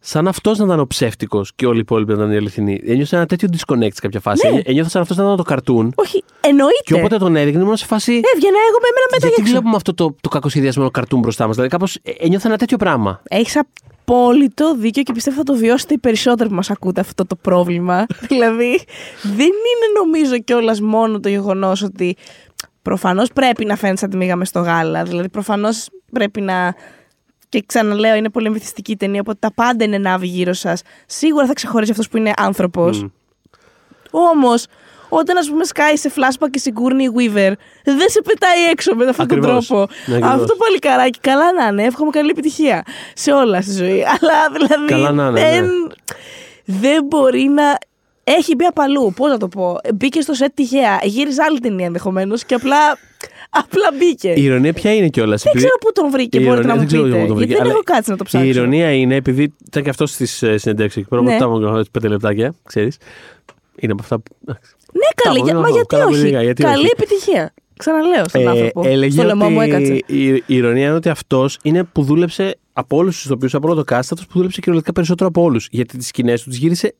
σαν αυτός να ήταν ο ψεύτικος και όλοι οι υπόλοιποι να ήταν οι αληθινοί. Ένιωσα ένα τέτοιο disconnect σε κάποια φάση.
Ναι.
Ένιωθα σαν αυτός να ήταν το καρτούν.
Όχι, εννοείται.
Και όποτε τον έδειχνε, ήμουν σε φάση.
Έβγαινα εγώ με εμένα μετά
Γιατί
για έξω.
βλέπουμε αυτό το, το κακοσχεδιασμένο καρτούν μπροστά μας; Δηλαδή, κάπως ένιωθα ένα τέτοιο πράγμα.
Έχεις απόλυτο δίκιο και πιστεύω θα το βιώσετε οι περισσότεροι που μας ακούτε αυτό το πρόβλημα. δηλαδή, δεν είναι νομίζω κιόλας μόνο το γεγονός ότι προφανώς πρέπει να φαίνεται σαν τη μήγα μες στο γάλα. Δηλαδή, προφανώς πρέπει να. Και ξαναλέω, είναι πολύ εμβυθιστική η ταινία, οπότε τα πάντα είναι ναύοι γύρω σας. Σίγουρα θα ξεχωρίσει αυτός που είναι άνθρωπος.
Μμ.
Όμως, όταν ας πούμε σκάει σε flashback η Sigourney Weaver, δεν σε πετάει έξω με αυτόν τον
Ακριβώς.
τρόπο.
Ναι, ακριβώς.
Αυτό το παλικαράκι, καλά να είναι. Εύχομαι καλή επιτυχία σε όλα στη ζωή. Αλλά δηλαδή.
Καλά να είναι,
δεν,
ναι.
δεν μπορεί να Έχει μπει απαλού. Πώς να το πω. Μπήκε στο σετ τυχαία. Γύριζε άλλη ταινία ενδεχομένως και απλά, απλά μπήκε.
Η ηρωνία ποια είναι κιόλας.
Δεν ξέρω πού τον βρήκε,
η
μπορείτε να
ηρωνία-
μου
δεν ξέρω
πείτε.
πού τον βρήκε,
Γιατί δεν
αλλά
έχω κάτσει να το ψάξω.
Η ηρωνία είναι επειδή ήταν και αυτός στις συνεντεύξει εκεί πέρα.
Ναι.
Ναι. Τα πέντε λεπτάκια, ξέρεις. Είναι από αυτά που.
Ναι, καλή.
Κάπου,
για- Μα
κάπου,
γιατί
κάπου
όχι;
λίγα, γιατί
Καλή
όχι;
επιτυχία. Ξαναλέω στον
Ε,
άνθρωπο.
έλεγε
Στο λαιμό μου έκατσε.
ότι η, η ηρωνία είναι ότι αυτός είναι που δούλεψε από όλους τους ηθοποιού από όλο το cast, αυτός που δούλεψε κυριολεκτικά περισσότερο από όλους. Γιατί τις σκηνές του τις γύρισε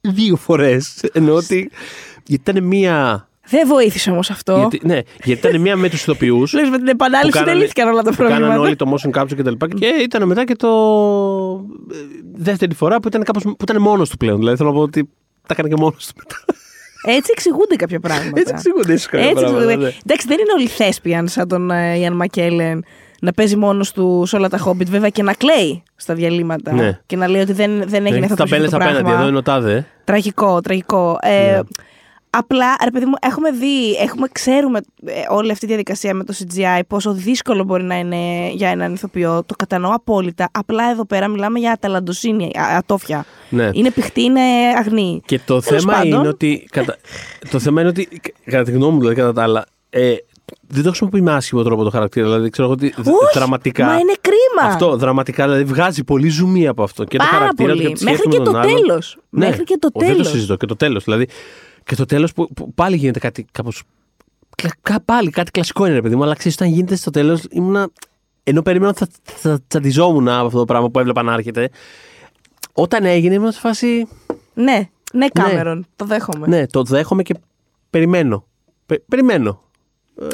δύο φορές. Ενώ ότι. Γιατί ήταν μία.
Δεν βοήθησε όμως αυτό.
Γιατί, ναι, γιατί ήταν μία με τους ηθοποιούς.
Λες, με την επανάληψη
κάνανε-
δεν λύθηκαν όλα τα
που κάνανε
προβλήματα.
όλοι το motion capture και τα λοιπά. Και ήταν μετά και το. ε, δεύτερη φορά που ήταν, κάπως, που ήταν μόνος του πλέον. Δηλαδή θέλω να πω ότι τα έκανε και μόνος του μετά.
Έτσι εξηγούνται κάποια πράγματα.
Έτσι εξηγούνται ίσως κάποια
Έτσι
πράγματα.
εξηγούνται.
ναι.
Εντάξει, δεν είναι όλοι θέσπιαν σαν τον ε, Ιαν Μακέλεν να παίζει μόνος του σε όλα τα Hobbit, βέβαια και να κλαίει στα διαλύματα.
Ναι.
Και να λέει ότι δεν, δεν έγινε αυτό
Τα
το
μπέλε απέναντι,
πράγμα.
εδώ είναι ο τάδε.
Τραγικό, τραγικό. Ε,
Ναι.
Απλά, ρε παιδί μου, έχουμε δει, έχουμε, ξέρουμε ε, όλη αυτή τη διαδικασία με το CGI πόσο δύσκολο μπορεί να είναι για έναν ηθοποιό. Το κατανοώ απόλυτα. Απλά εδώ πέρα μιλάμε για αταλαντοσύνη, α- ατόφια.
Ναι.
Είναι πηχτή, είναι αγνή.
Και το
Τέλος
θέμα
πάντων.
είναι ότι. Κατα... το θέμα είναι ότι. Κατά τη γνώμη μου, δηλαδή, κατά τα άλλα. Ε, δεν το χρησιμοποιεί με άσχημο τρόπο το χαρακτήρα. Δηλαδή, ξέρω εγώ ότι δ-
Όχι,
δραματικά.
Μα είναι κρίμα.
Αυτό, δραματικά, δηλαδή βγάζει πολύ ζουμί από αυτό. Και
Πάρα
το χαρακτήρα
πολύ.
του και τη
Μέχρι
σχέση
και
με τον
το
άλλον.
τέλος.
Ναι.
Μέχρι και το
Ο, Δεν το
τέλος.
συζητώ. Και το τέλος. Δηλαδή. Και το τέλος που, που πάλι γίνεται κάτι κάπως. Πάλι κάτι κλασικό είναι, ρε παιδί μου, αλλά ξέρεις, όταν γίνεται στο τέλος ήμουνα. Ενώ περίμενα ότι θα, θα τσαντιζόμουν από αυτό το πράγμα που έβλεπα να έρχεται. Όταν έγινε, ήμουν σε φάση.
Ναι, ναι, Κάμερον. Το δέχομαι.
Ναι, το δέχομαι και περιμένω. Πε- περιμένω.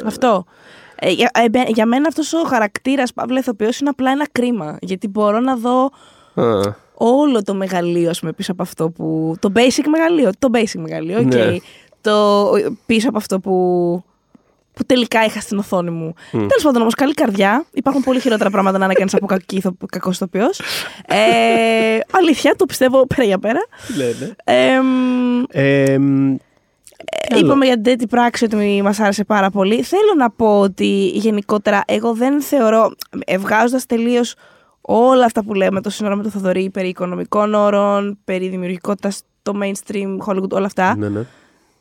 Αυτό. Ε, για, ε, μπε- για μένα αυτός ο χαρακτήρας παύλα ηθοποιός είναι απλά ένα κρίμα. Γιατί μπορώ να δω
Α,
όλο το μεγαλείο ας πούμε, πίσω από αυτό που... Το basic μεγαλείο, το basic μεγαλείο, οκ.
Ναι.
Το πίσω από αυτό που, που τελικά είχα στην οθόνη μου. Μμ. Τέλος πάντων όμως, καλή καρδιά. Υπάρχουν πολύ χειρότερα πράγματα να είναι κανείς από κακή ηθο- κακός ηθοποιός. Ε, αλήθεια, το πιστεύω πέρα για πέρα.
λένε.
Ε, μ,
Ε, μ,
Ε, Είπαμε για την τέτοια πράξη ότι μας άρεσε πάρα πολύ. Θέλω να πω ότι γενικότερα εγώ δεν θεωρώ, ευγάζοντα τελείως όλα αυτά που λέμε το σύνορα με το Θοδωρή περί οικονομικών όρων, περί δημιουργικότητας στο mainstream, Hollywood, όλα αυτά.
ναι, ναι.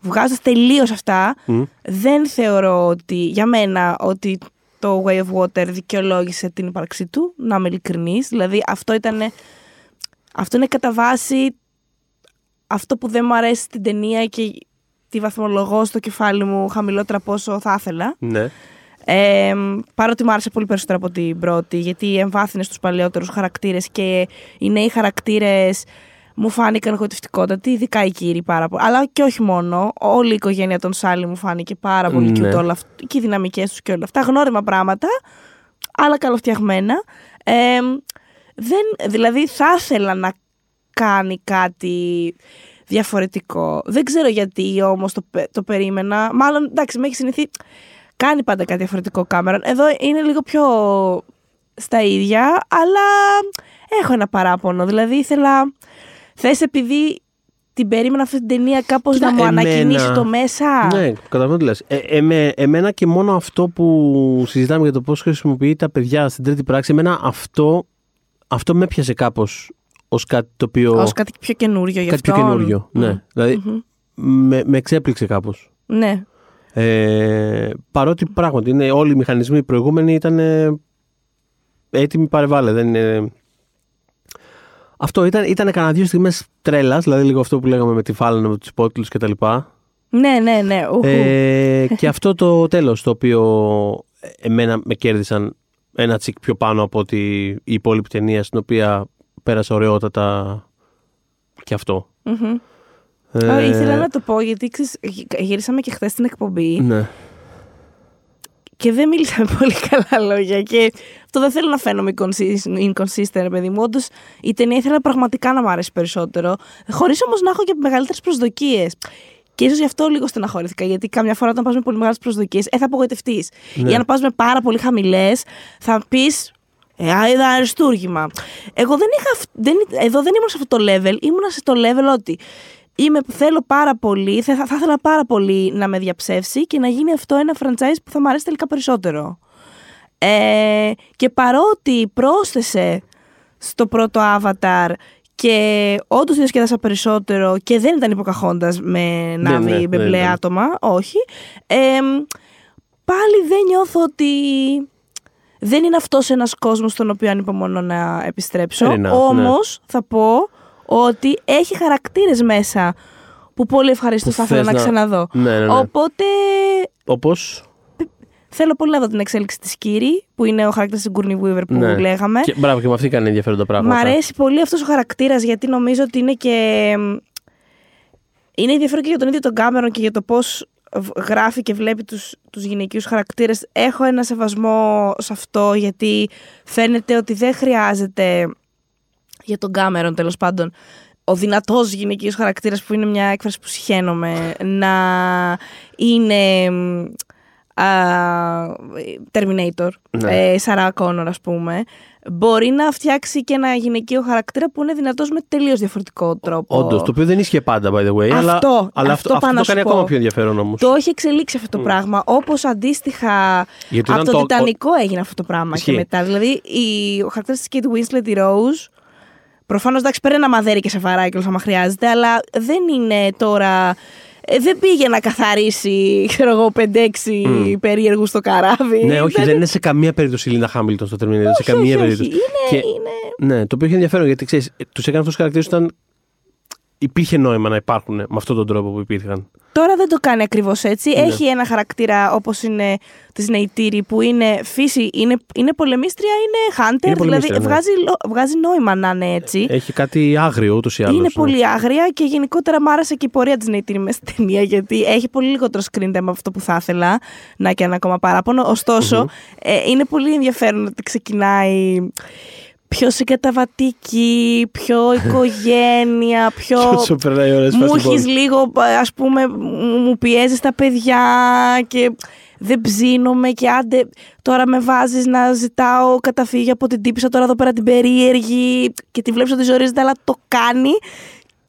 Βγάζοντα τελείως αυτά,
Μμ.
δεν θεωρώ ότι για μένα ότι το Way of Water δικαιολόγησε την ύπαρξή του, να είμαι ειλικρινής. Δηλαδή αυτό ήταν. Αυτό είναι κατά βάση αυτό που δεν μου αρέσει στην ταινία και τη βαθμολογώ στο κεφάλι μου χαμηλότερα από όσο θα ήθελα.
ναι.
Ε, παρότι μου άρεσε πολύ περισσότερο από την πρώτη, γιατί εμβάθυνες στους παλαιότερους χαρακτήρες και οι νέοι χαρακτήρες μου φάνηκαν εγωιτευτικότατοι, ειδικά οι κύριοι πάρα πολύ. Αλλά και όχι μόνο. Όλη η οικογένεια των Σάλι μου φάνηκε πάρα πολύ
Ναι.
cute όλα αυτά. Και οι δυναμικές τους και όλα αυτά. Γνώριμα πράγματα, αλλά καλοφτιαγμένα. Ε, δεν, δηλαδή θα ήθελα να κάνει κάτι διαφορετικό. Δεν ξέρω γιατί όμως το, πε- το περίμενα. Μάλλον, εντάξει, με έχει συνηθεί. Κάνει πάντα κάτι διαφορετικό κάμερα. Εδώ είναι λίγο πιο στα ίδια, αλλά έχω ένα παράπονο. Δηλαδή ήθελα. Θες επειδή την περίμενα αυτή την ταινία κάπως
Κοίτα,
να μου
εμένα-
ανακοινήσει το μέσα;
Ναι, καταλαβαίνω τι λες. Ε, εμέ- εμένα και μόνο αυτό που συζητάμε για το πώς χρησιμοποιεί τα παιδιά στην τρίτη πράξη, εμένα αυτό, αυτό με έπιασε κάπως ως κάτι το οποίο...
Ως κάτι πιο καινούριο γι'
κάτι πιο
αυτόν.
καινούριο. Ναι, δηλαδή
Μμμ.
με, με εξέπληξε κάπως.
Ναι.
Ε, παρότι πράγματι είναι, όλοι οι μηχανισμοί οι προηγούμενοι ήταν ε, έτοιμοι παρεβάλλε. Δεν είναι... Αυτό ήταν, ήταν κανένα δύο στιγμές τρέλας, δηλαδή λίγο αυτό που λέγαμε με τη φάλαινα, με τους υπότιτλους κτλ.
Ναι, ναι, ναι. Ουχου.
Ε, και αυτό το τέλος το οποίο εμένα με κέρδισαν ένα τσικ πιο πάνω από ότι η υπόλοιπη ταινία στην οποία πέρασα ωραιότατα και αυτό.
Μμμ.
Ε,
Α, Ήθελα να το πω γιατί ξέρεις, γυ- γυρίσαμε και χθες την εκπομπή
Ναι.
και δεν μίλησα με πολύ καλά λόγια. Και αυτό δεν θέλω να φαίνομαι inconsistent, inconsistent ρε παιδί μου. Όντως η ταινία ήθελα πραγματικά να μου άρεσει περισσότερο, χωρίς όμως να έχω και μεγαλύτερες προσδοκίες. Και ίσως γι' αυτό λίγο στεναχωρήθηκα. Γιατί καμιά φορά όταν πας με πολύ μεγάλες προσδοκίες, ε, θα απογοητευτείς.
Ναι.
Ή αν πας με πάρα πολύ χαμηλές, θα πεις. Ε, α, είδα αριστούργημα. Εγώ δεν είχα. αυ- Δεν, εδώ δεν ήμουν σε αυτό το level. Ήμουνα σε το level ότι είμαι, θέλω πάρα πολύ, θα, θα, θα ήθελα πάρα πολύ να με διαψεύσει και να γίνει αυτό ένα franchise που θα μου αρέσει τελικά περισσότερο. Ε, και παρότι πρόσθεσε στο πρώτο Avatar Και όντως διασκέδασα περισσότερο και δεν ήταν υποκαχώντας με νάβη,
ναι,
με
δεν
μπλε
ήταν.
άτομα. Όχι. Ε, πάλι δεν νιώθω ότι δεν είναι αυτός ένας κόσμος στον οποίο ανυπομονώ να επιστρέψω.
Fair enough, ναι.
Όμως θα πω ότι έχει χαρακτήρες μέσα που πολύ ευχαριστώ
Που
θα ήθελα
θες
να
να-
ξαναδώ.
Ναι, ναι, ναι.
Οπότε
Όπως;
θέλω πολύ να δω την εξέλιξη της Κύρη, που είναι ο χαρακτήρας της Γκούρνι Weaver που
Ναι.
λέγαμε.
Και, μπράβο, και με αυτή κάνει ενδιαφέροντα
Μ'
πράγματα.
αρέσει πολύ αυτός ο χαρακτήρας γιατί νομίζω ότι είναι και... Είναι ενδιαφέρον και για τον ίδιο τον Κάμερον και για το πώς β- γράφει και βλέπει τους, τους γυναικείους χαρακτήρες. Έχω ένα σεβασμό σε αυτό γιατί φαίνεται ότι δεν χρειάζεται για τον Κάμερον τέλος πάντων ο δυνατός γυναικείος χαρακτήρας που είναι μια έκφραση που συχαίνομαι να είναι μ, α, Terminator,
Ναι.
ε, Sarah Connor ας πούμε, μπορεί να φτιάξει και ένα γυναικείο χαρακτήρα που είναι δυνατός με τελείως διαφορετικό τρόπο.
Όντως, το οποίο δεν ίσχυε πάντα, by the way.
Αυτό,
αλλά
αυτό
αλλά αυτό,
πάω
αυτό
να
το
σου
κάνει
πω.
ακόμα πιο ενδιαφέρον όμως.
Το έχει εξελίξει αυτό το πράγμα. Όπως αντίστοιχα
Γιατί
από
ήταν
το
το-
Τιτανικό έγινε αυτό το πράγμα
Ισχύει.
και μετά. Δηλαδή η, ο χαρακτήρας της Kate Winslet, η Rose, προφανώς εντάξει παίρνει ένα μαδέρι και σε βαράει και άμα χρειάζεται, αλλά δεν είναι τώρα. ε, δεν πήγε να καθαρίσει, ξέρω εγώ, 5-6
Μμ.
περίεργους στο καράβι.
Ναι, όχι, δεν είναι σε καμία περίπτωση η Λίντα Χάμιλτον στο Terminator. σε
όχι,
καμία
όχι,
περίπτωση.
όχι. Είναι,
Και-
είναι...
Ναι, το οποίο έχει ενδιαφέρον γιατί ξέρεις, τους έκανε αυτούς τους χαρακτήρες όταν υπήρχε νόημα να υπάρχουν με αυτόν τον τρόπο που υπήρχαν.
Τώρα δεν το κάνει ακριβώς έτσι.
Ναι.
Έχει ένα χαρακτήρα όπως είναι της Νεϊτήρη που είναι φύση, είναι, είναι πολεμίστρια, είναι hunter.
Είναι
δηλαδή
πολεμίστρια, ναι.
βγάζει, λο- βγάζει νόημα να είναι έτσι.
Έχει κάτι άγριο ούτως ή άλλως.
Είναι πολύ άγρια και γενικότερα μου άρεσε και η πορεία της Νεϊτήρη μέσα στην ταινία γιατί έχει πολύ λιγότερο screen time από αυτό που θα ήθελα. Να και ένα ακόμα παράπονο. Ωστόσο, ε, είναι πολύ ενδιαφέρον ότι ξεκινάει πιο συγκαταβατική, πιο οικογένεια, πιο.
Όσο περνάει η ώρα, σπάς
μου
την πόλη.
έχεις λίγο, ας πούμε, μου μου πιέζεις τα παιδιά και δεν ψήνομαι και άντε τώρα με βάζεις να ζητάω καταφύγιο από την τύπησα τώρα εδώ πέρα την περίεργη και τη βλέπεις ότι ζορίζεται αλλά το κάνει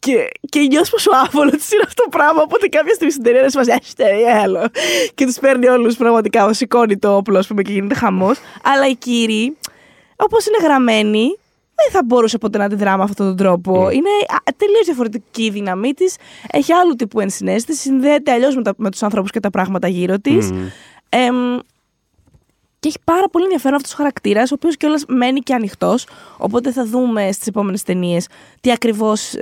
και, και νιώθεις πόσο άβολος τη είναι αυτό το πράγμα. Οπότε κάποια στιγμή στην ταινία μα λέει άλλο. Και τους παίρνει όλους πραγματικά. Σηκώνει το όπλο, ας πούμε, και γίνεται χαμός. Αλλά η κύριοι, όπως είναι γραμμένη, δεν θα μπορούσε ποτέ να αντιδρά με αυτόν τον τρόπο. Είναι τελείως διαφορετική η δύναμή της. Έχει άλλου τύπου ενσυναίσθηση. Συνδέεται αλλιώς με, τα- με τους ανθρώπους και τα πράγματα γύρω της.
Μμμ.
και έχει πάρα πολύ ενδιαφέρον αυτός ο χαρακτήρας, ο οποίος κιόλας μένει και ανοιχτός. Οπότε θα δούμε στις επόμενες ταινίες τι ακριβώς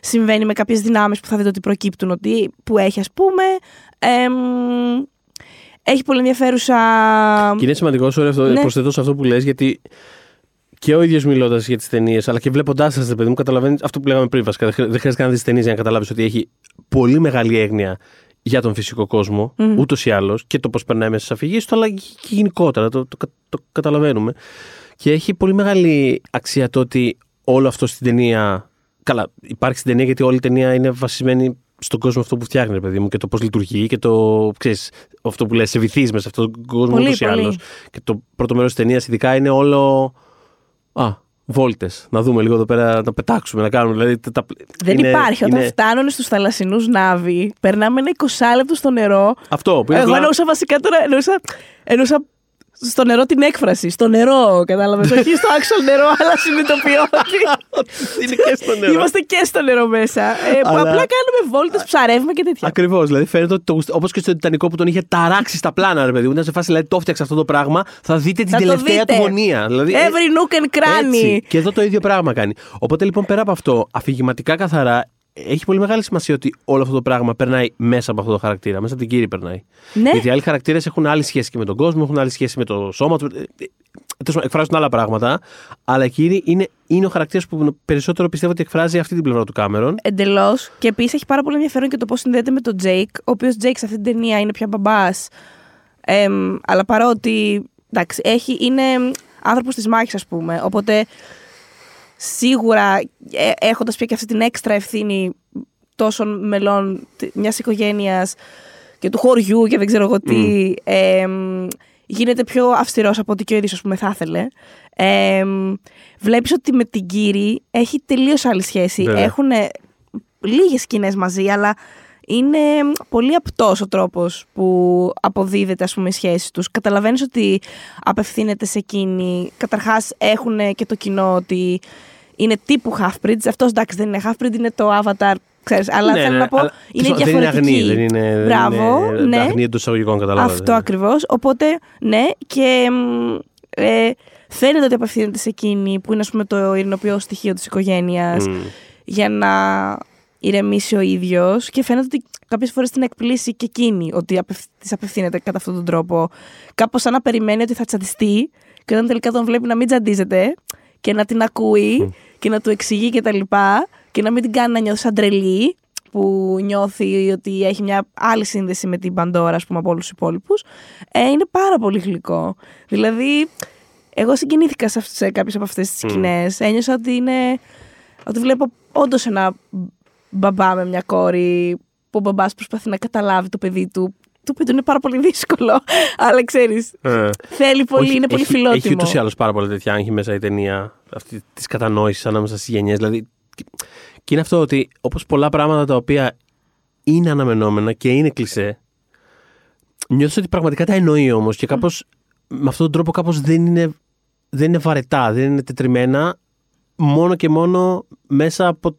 συμβαίνει με κάποιες δυνάμεις που θα δείτε ότι προκύπτουν, ότι, που έχει, ας πούμε. Εμ, έχει πολύ ενδιαφέρουσα.
Και είναι σημαντικό, sorry, αυτό,
Ναι.
προσθέτω σε αυτό που λες, γιατί και ο ίδιος μιλώντας για τις ταινίες, αλλά και βλέποντάς σας, παιδί μου, καταλαβαίνεις αυτό που λέγαμε πριν. Βασικά, δεν χρει- δεν χρειάζεται να δεις ταινίες για να καταλάβεις ότι έχει πολύ μεγάλη έγνοια για τον φυσικό κόσμο,
Μμμ.
ούτως ή άλλως, και το πώς περνάει μέσα στις αφηγήσεις του, αλλά και γενικότερα. Το, το, το καταλαβαίνουμε. Και έχει πολύ μεγάλη αξία το ότι όλο αυτό στην ταινία. Καλά, υπάρχει στην ταινία γιατί όλη η ταινία είναι βασισμένη στον κόσμο αυτό που φτιάχνει, ρε παιδί μου, και το πώς λειτουργεί και το. Ξέρεις, αυτό που λες, σε βυθείς μέσα σε αυτόν τον κόσμο
Πολύ,
ούτως ή
πολύ.
άλλως. Και το πρώτο μέρος της ταινίας, ειδικά, είναι όλο. Α, βόλτες. Να δούμε λίγο εδώ πέρα, να πετάξουμε, να κάνουμε. Δηλαδή, τα- τα-
Δεν
είναι-
υπάρχει. Όταν
είναι-
φτάνουν στους θαλασσινούς νάβοι, περνάμε ένα 20 λεπτό στο νερό.
Αυτό που είναι.
Εγώ
απλά-
εννοούσα βασικά τώρα. Εννοούσα, εννοούσα στο νερό την έκφραση. Στο νερό, κατάλαβες. Όχι στο actual νερό, αλλά συνειδητοποιώ ότι.
είναι και στο νερό.
Είμαστε και στο νερό μέσα. Ε, που
Αλλά-
απλά κάνουμε βόλτες, ψαρεύουμε και τέτοια.
Ακριβώς. Δηλαδή, φαίνεται ότι όπως και στο Τιτανικό που τον είχε ταράξει στα πλάνα, ρε παιδί μου. Ήταν σε φάση, δηλαδή, το φτιάξε αυτό το πράγμα, θα δείτε την
Θα το
τελευταία
δείτε.
του γωνία. Δηλαδή, ε,
Every nook and cranny.
Έτσι. Και εδώ το ίδιο πράγμα κάνει. Οπότε λοιπόν πέρα από αυτό, αφηγηματικά καθαρά, έχει πολύ μεγάλη σημασία ότι όλο αυτό το πράγμα περνάει μέσα από αυτό το χαρακτήρα. Μέσα από την κύριη περνάει.
Ναι.
Γιατί οι άλλοι χαρακτήρες έχουν άλλη σχέση και με τον κόσμο, έχουν άλλη σχέση με το σώμα του. ε, ε, τέλος πάντων, Εκφράζουν άλλα πράγματα. Αλλά η Κίρι είναι, είναι ο χαρακτήρας που περισσότερο πιστεύω ότι εκφράζει αυτή την πλευρά του Κάμερον.
Εντελώς. Και επίσης έχει πάρα πολύ ενδιαφέρον και το πώς συνδέεται με τον Τζέικ, ο οποίος Τζέικ σε αυτή την ταινία είναι πια μπαμπάς. αλλά παρότι. Εντάξει, έχει, είναι άνθρωπος της μάχης, ας πούμε. Οπότε σίγουρα ε, έχοντας πια και αυτή την έξτρα ευθύνη τόσων μελών μιας οικογένειας και του χωριού και δεν ξέρω εγώ τι. εμ, γίνεται πιο αυστηρός από ό,τι και ο ίδιος ας πούμε θα ήθελε. Ε, βλέπεις ότι με την Κύρι έχει τελείως άλλη σχέση.
Βέβαια.
Έχουν λίγες σκηνές μαζί, αλλά είναι πολύ απτός ο τρόπος που αποδίδεται ας πούμε η σχέση τους. Καταλαβαίνεις ότι απευθύνεται σε εκείνη. Καταρχάς έχουν και το κοινό ότι είναι τύπου half-breed. Αυτός εντάξει δεν είναι half-breed, είναι το avatar. Ξέρεις, αλλά
Ναι,
θέλω
ναι,
να πω,
αλλά
είναι
δεν είναι
διαφορετική.
αγνή, δεν είναι. δεν
Μπράβο,
είναι
ναι.
Αγνή εντός εισαγωγικών, καταλάβατε.
Αυτό ακριβώς. Οπότε, ναι, και μ, ε, φαίνεται ότι απευθύνεται σε εκείνη που είναι ας πούμε, το ειρηνοποιό στοιχείο της οικογένειας
Μμ.
για να ηρεμήσει ο ίδιος. Και φαίνεται ότι κάποιες φορές την εκπλήσει και εκείνη ότι απευ... της απευθύνεται κατά αυτόν τον τρόπο. Κάπως σαν να περιμένει ότι θα τσαντιστεί, και όταν τελικά τον βλέπει να μην τσαντίζεται και να την ακούει και να του εξηγεί και τα λοιπά και να μην την κάνει να νιώθει σαν τρελή που νιώθει ότι έχει μια άλλη σύνδεση με την Παντόρα, ας πούμε, από όλους τους υπόλοιπους, ε, είναι πάρα πολύ γλυκό. Δηλαδή, εγώ συγκινήθηκα σε, αυτές- σε κάποιες από αυτές τις σκηνές. Ένιωσα ότι είναι, ότι βλέπω όντως ένα μπαμπά με μια κόρη που ο μπαμπάς προσπαθεί να καταλάβει το παιδί του, το οποίο του είναι πάρα πολύ δύσκολο, αλλά ξέρεις,
Ε.
θέλει πολύ,
Όχι,
είναι πολύ
έχει,
φιλότιμο.
Έχει ούτως ή άλλως πάρα πολλά τέτοια άγχη μέσα η ταινία αυτή της κατανόησης ανάμεσα στις γενιές. Δηλαδή, και- και είναι αυτό ότι όπως πολλά πράγματα τα οποία είναι αναμενόμενα και είναι κλισέ, νιώθω ότι πραγματικά τα εννοεί όμως και κάπως με αυτόν τον τρόπο κάπως δεν είναι, δεν είναι βαρετά, δεν είναι τετριμένα μόνο και μόνο μέσα από,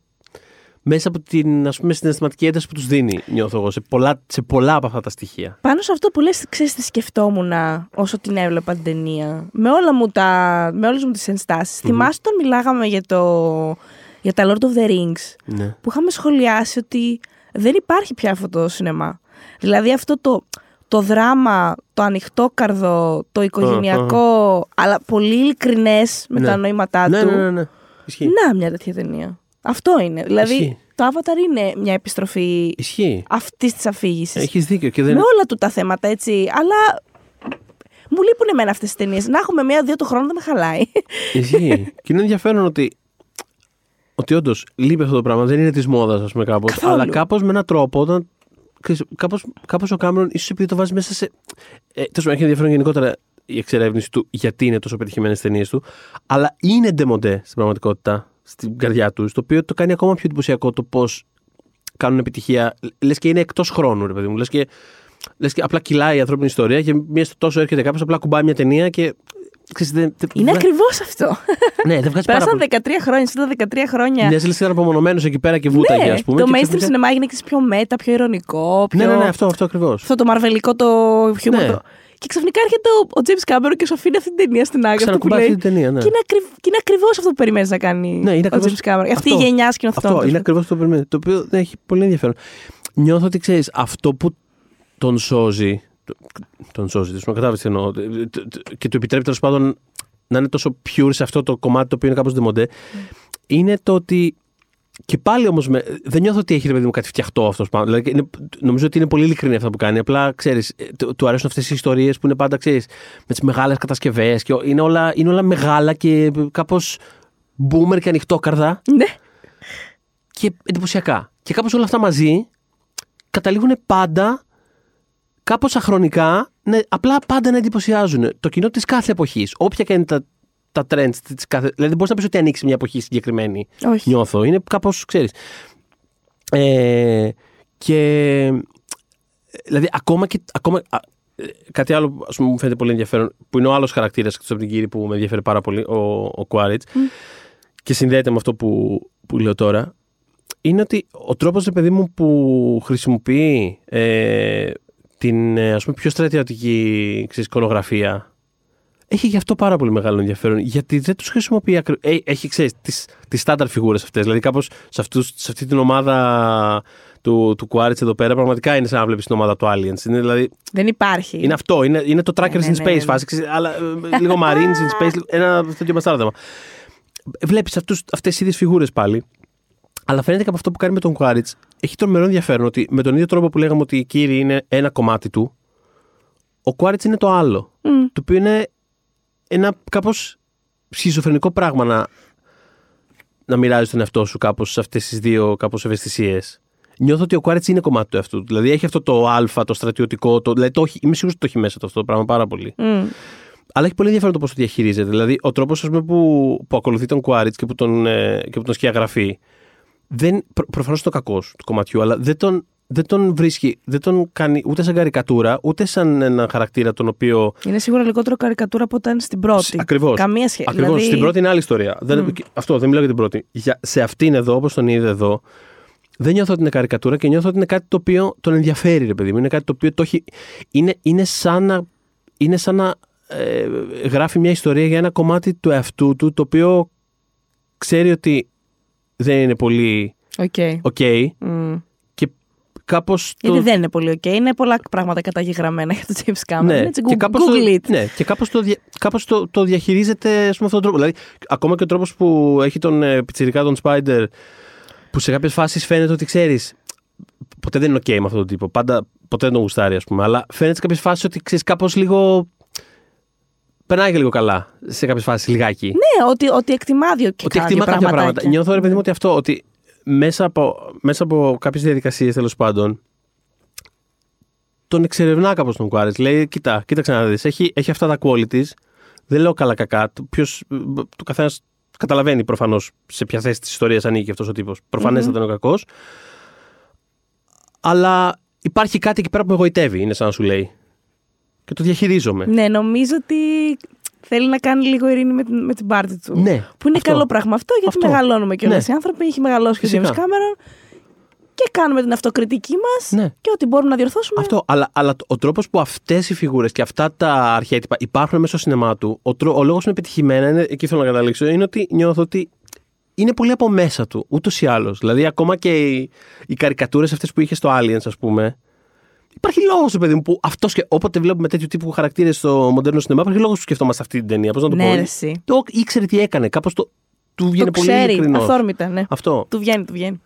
μέσα από την ας πούμε, συναισθηματική ένταση που τους δίνει, νιώθω εγώ, σε πολλά, σε πολλά από αυτά τα στοιχεία.
Πάνω σε αυτό που λες, ξέρεις τι σκεφτόμουν όσο την έβλεπα την ταινία. Με, όλα μου τα, με όλες μου τις ενστασεις Θυμάσαι όταν μιλάγαμε για, το, για τα Lord of the Rings,
Ναι.
που είχαμε σχολιάσει ότι δεν υπάρχει πια αυτό το σινεμά. Δηλαδή αυτό το, το δράμα, το ανοιχτόκαρδο, το οικογενειακό, αλλά πολύ ειλικρινές με
Ναι.
τα νοήματά
Ναι,
του.
ναι, ναι, ναι. Ισχύει.
Να μια τέτοια ταινία. Αυτό είναι. Δηλαδή
Ισχύει.
το Avatar είναι μια επιστροφή
Ισχύει.
αυτής της αφήγησης.
Έχεις δίκιο. Και δεν...
Με όλα του τα θέματα, έτσι. Αλλά μου λείπουν εμένα αυτές τις ταινίες. Να έχουμε μία-δύο το χρόνο δεν με χαλάει.
Ισχύει. και είναι ενδιαφέρον ότι. Ότι όντως λείπει αυτό το πράγμα. Δεν είναι της μόδας, ας πούμε, κάπως.
Καθόλου.
Αλλά κάπως με έναν τρόπο όταν. ξέρεις, Κάπως, κάπως ο Κάμερον, ίσως επειδή το βάζει μέσα σε. Ε, τέλος πάντων, έχει ενδιαφέρον γενικότερα η εξερεύνηση του γιατί είναι τόσο πετυχημένες ταινίες του. Αλλά είναι ντεμοντέ στην πραγματικότητα, στην καρδιά τους. Το οποίο το κάνει ακόμα πιο εντυπωσιακό το πώς κάνουν επιτυχία. Λες και είναι εκτός χρόνου, ρε παιδί μου. Λες και, λες και απλά κυλάει η ανθρώπινη ιστορία και μία στο τόσο έρχεται κάποιος, απλά κουμπάει μια ταινία και. Ξέρεις, δεν, δεν-
Είναι
δεν-
ακριβώς αυτό.
Ναι, δεν βγάζει πάρα
Πέρασαν
πολύ.
13 χρόνια, σύντομα 13 χρόνια.
Μια λες ήταν απομονωμένος εκεί πέρα και βούταγε,
ναι,
ας πούμε.
το
και
mainstream
ξαφνικά-
σινεμά έγινε ξέρεις, πιο μέτα, πιο ηρωνικό. Πιο...
Ναι, ναι, ναι, αυτό, αυτό ακριβώς.
Αυτό το μαρβελικό, το χιούμορ.
Ναι.
το- Και ξαφνικά έρχεται ο, ο James Cameron και σου αφήνει αυτή την ταινία στην άκρη. αυτό που
Ξανακουμπάει
λέει.
αυτή την ταινία, ναι.
Και είναι, ακριβ... και είναι ακριβώς αυτό που περιμένεις να κάνει
Ναι, είναι
ο
ακριβώς
James Cameron. Αυτή η
αυτό.
γενιά σκηνοθετών.
Αυτό
τέλος
είναι
πάντων.
ακριβώς το περιμένεις. Το οποίο δεν έχει πολύ ενδιαφέρον. Νιώθω ότι ξέρεις, αυτό που τον σώζει. το- Τον σώζει, δεν κατάλαβες τι εννοώ. ε, ε, ε, Και του επιτρέπει τέλος πάντων να είναι τόσο pure σε αυτό το κομμάτι το οποίο είναι κάπως ντεμοντέ. Είναι το ότι. Και πάλι όμως δεν νιώθω ότι έχεις ρε παιδί μου κάτι φτιαχτό αυτός πάνω. Δηλαδή, είναι, νομίζω ότι είναι πολύ ειλικρινή αυτά που κάνει. Απλά ξέρεις, του αρέσουν αυτές οι ιστορίες που είναι πάντα ξέρεις με τις μεγάλες κατασκευές. Είναι όλα, είναι όλα μεγάλα και κάπως boomer και ανοιχτόκαρδα
Ναι.
και εντυπωσιακά. Και κάπως όλα αυτά μαζί καταλήγουν πάντα κάπως αχρονικά, ναι, απλά πάντα να εντυπωσιάζουν το κοινό της κάθε εποχής. Όποια και είναι τα, τα trends της κάθε... Δηλαδή δεν μπορείς να πεις ότι ανοίξεις μια εποχή συγκεκριμένη.
Όχι.
Νιώθω. Είναι κάπως, ξέρεις. Ε, και... Δηλαδή ακόμα και... Ακόμα, α, ε, κάτι άλλο που ας πούμε, μου φαίνεται πολύ ενδιαφέρον, που είναι ο άλλος χαρακτήρας εκτός από την κύριη που με ενδιαφέρει πάρα πολύ, ο, ο Quaritch, και συνδέεται με αυτό που, που λέω τώρα, είναι ότι ο τρόπος, ρε παιδί μου, που χρησιμοποιεί ε, την ε, ας πούμε, πιο στρατιωτική ξέρεις, εικονογραφία έχει γι' αυτό πάρα πολύ μεγάλο ενδιαφέρον. Γιατί δεν τους χρησιμοποιεί ακρι... ε, Έχει, ξέρεις, τις, τις στάνταρ φιγούρες αυτές. Δηλαδή κάπως σε, αυτούς, σε αυτή την ομάδα του, του Quaritch εδώ πέρα πραγματικά είναι σαν να βλέπεις την ομάδα του Aliens. Είναι, δηλαδή,
Δεν υπάρχει.
είναι αυτό. Είναι, είναι το Trackers
Ναι,
in
ναι,
Space
ναι.
φάση. ξέρεις, Αλλά ε, λίγο Marines in Space. Ένα τέτοιο μπαστάρδεμα. Βλέπεις αυτές τις ίδιες φιγούρες πάλι. Αλλά φαίνεται και από αυτό που κάνει με τον Quaritch έχει τρομερό ενδιαφέρον ότι με τον ίδιο τρόπο που λέγαμε ότι η κύριη είναι ένα κομμάτι του, ο Quaritch είναι το άλλο.
Μμ.
Το οποίο είναι ένα κάπως σχιζοφρενικό πράγμα να, να μοιράζει τον εαυτό σου κάπως σε αυτές τις δύο κάπως ευαισθησίες. Νιώθω ότι ο Quaritch είναι κομμάτι του εαυτού του. Δηλαδή έχει αυτό το α, το στρατιωτικό. Το, δηλαδή το, έχει- είμαι σίγουρος ότι το έχει μέσα του αυτό το πράγμα πάρα πολύ.
Μμ.
Αλλά έχει πολύ ενδιαφέρον το πώς το διαχειρίζεται. Δηλαδή, ο τρόπος που, που ακολουθεί τον Quaritch και που τον, ε, και που τον σκιαγραφεί. Δεν, προ, Προφανώς το κακό του κομματιού, αλλά δεν τον, δεν τον βρίσκει, δεν τον κάνει ούτε σαν καρικατούρα, ούτε σαν ένα χαρακτήρα τον οποίο.
Είναι σίγουρα λιγότερο καρικατούρα από όταν στην πρώτη.
Ακριβώς.
Καμία σχέση.
Ακριβώς.
Δηλαδή...
Στην πρώτη είναι άλλη ιστορία. Δεν, αυτό δεν μιλάω για την πρώτη. Για, σε αυτήν εδώ, όπως τον είδε εδώ, δεν νιώθω ότι είναι καρικατούρα και νιώθω ότι είναι κάτι το οποίο τον ενδιαφέρει, ρε παιδί μου. Είναι κάτι το οποίο το έχει. Είναι, είναι σαν να, είναι σαν να ε, γράφει μια ιστορία για ένα κομμάτι του εαυτού του το οποίο ξέρει ότι δεν είναι πολύ
OK.
ok
Μμ.
Και κάπως
Γιατί
το...
δεν είναι πολύ οκ. Είναι πολλά πράγματα καταγεγραμμένα για τον James Cameron.
Ναι,
Έτσι,
και
Google,
κάπως,
Google
το,
it.
ναι, και κάπως, το, δια- κάπως το, το διαχειρίζεται ας πούμε, αυτόν τον τρόπο. Δηλαδή, ακόμα και ο τρόπος που έχει τον ε, πιτσιρικά τον Spider, που σε κάποιες φάσεις φαίνεται ότι ξέρεις, ποτέ δεν είναι ok με αυτόν τον τύπο. Πάντα, ποτέ δεν τον γουστάρει, ας πούμε. Αλλά φαίνεται σε κάποιες φάσεις ότι ξέρεις κάπως λίγο. Περνάει και λίγο καλά σε κάποιες φάσεις, λιγάκι.
Ναι, ότι, ότι εκτιμά δύο και
ότι εκτιμά κάποια πράγματα. Νιώθω, ρε παιδί μου, ότι αυτό, ότι μέσα από, μέσα από κάποιες διαδικασίες τέλος πάντων, τον εξερευνά κάπως τον Κουάρες. Λέει, κοίτα, κοίταξε να δεις. Έχει, έχει αυτά τα qualities. Δεν λέω καλά κακά. Ποιος. Το καθένας καταλαβαίνει προφανώς σε ποια θέση της ιστορίας ανήκει αυτός ο τύπος. Προφανέστατα είναι ο κακός. Αλλά υπάρχει κάτι εκεί πέρα που με εγωιτεύει, είναι σαν να σου λέει. Και το διαχειρίζομαι.
Ναι, νομίζω ότι θέλει να κάνει λίγο ειρήνη με την, με την πάρτη του.
Ναι,
Που είναι
αυτό.
καλό πράγμα αυτό, γιατί
Αυτό.
μεγαλώνουμε και
Ναι.
οι άνθρωποι. Έχει μεγαλώσει και ο James
Φυσικά.
Cameron. Και κάνουμε την αυτοκριτική μας
Ναι.
και ό,τι μπορούμε να διορθώσουμε.
Αυτό, αλλά, αλλά ο τρόπος που αυτές οι φιγούρες και αυτά τα αρχέτυπα υπάρχουν μέσα στο σινεμά του, ο, τρο- ο λόγος που είναι πετυχημένα, είναι, εκεί θέλω να καταλήξω, είναι ότι νιώθω ότι είναι πολύ από μέσα του, ούτως ή άλλως. Δηλαδή, ακόμα και οι, οι καρικατούρες αυτές που είχε στο Aliens, ας πούμε. Υπάρχει λόγος, παιδί μου, που αυτός και όποτε βλέπουμε τέτοιου τύπου χαρακτήρες στο μοντέρνο σινεμά, υπάρχει λόγος που σκεφτόμαστε αυτή την ταινία. Πώς να το
Ναι,
πω.
ρε, εσύ.
Το ήξερε τι έκανε. Κάπως το. Του βγαίνει
το
πολύ
ξέρει,
ειλικρινό.
αθόρμητα, ναι.
Αυτό.
Του βγαίνει, του βγαίνει.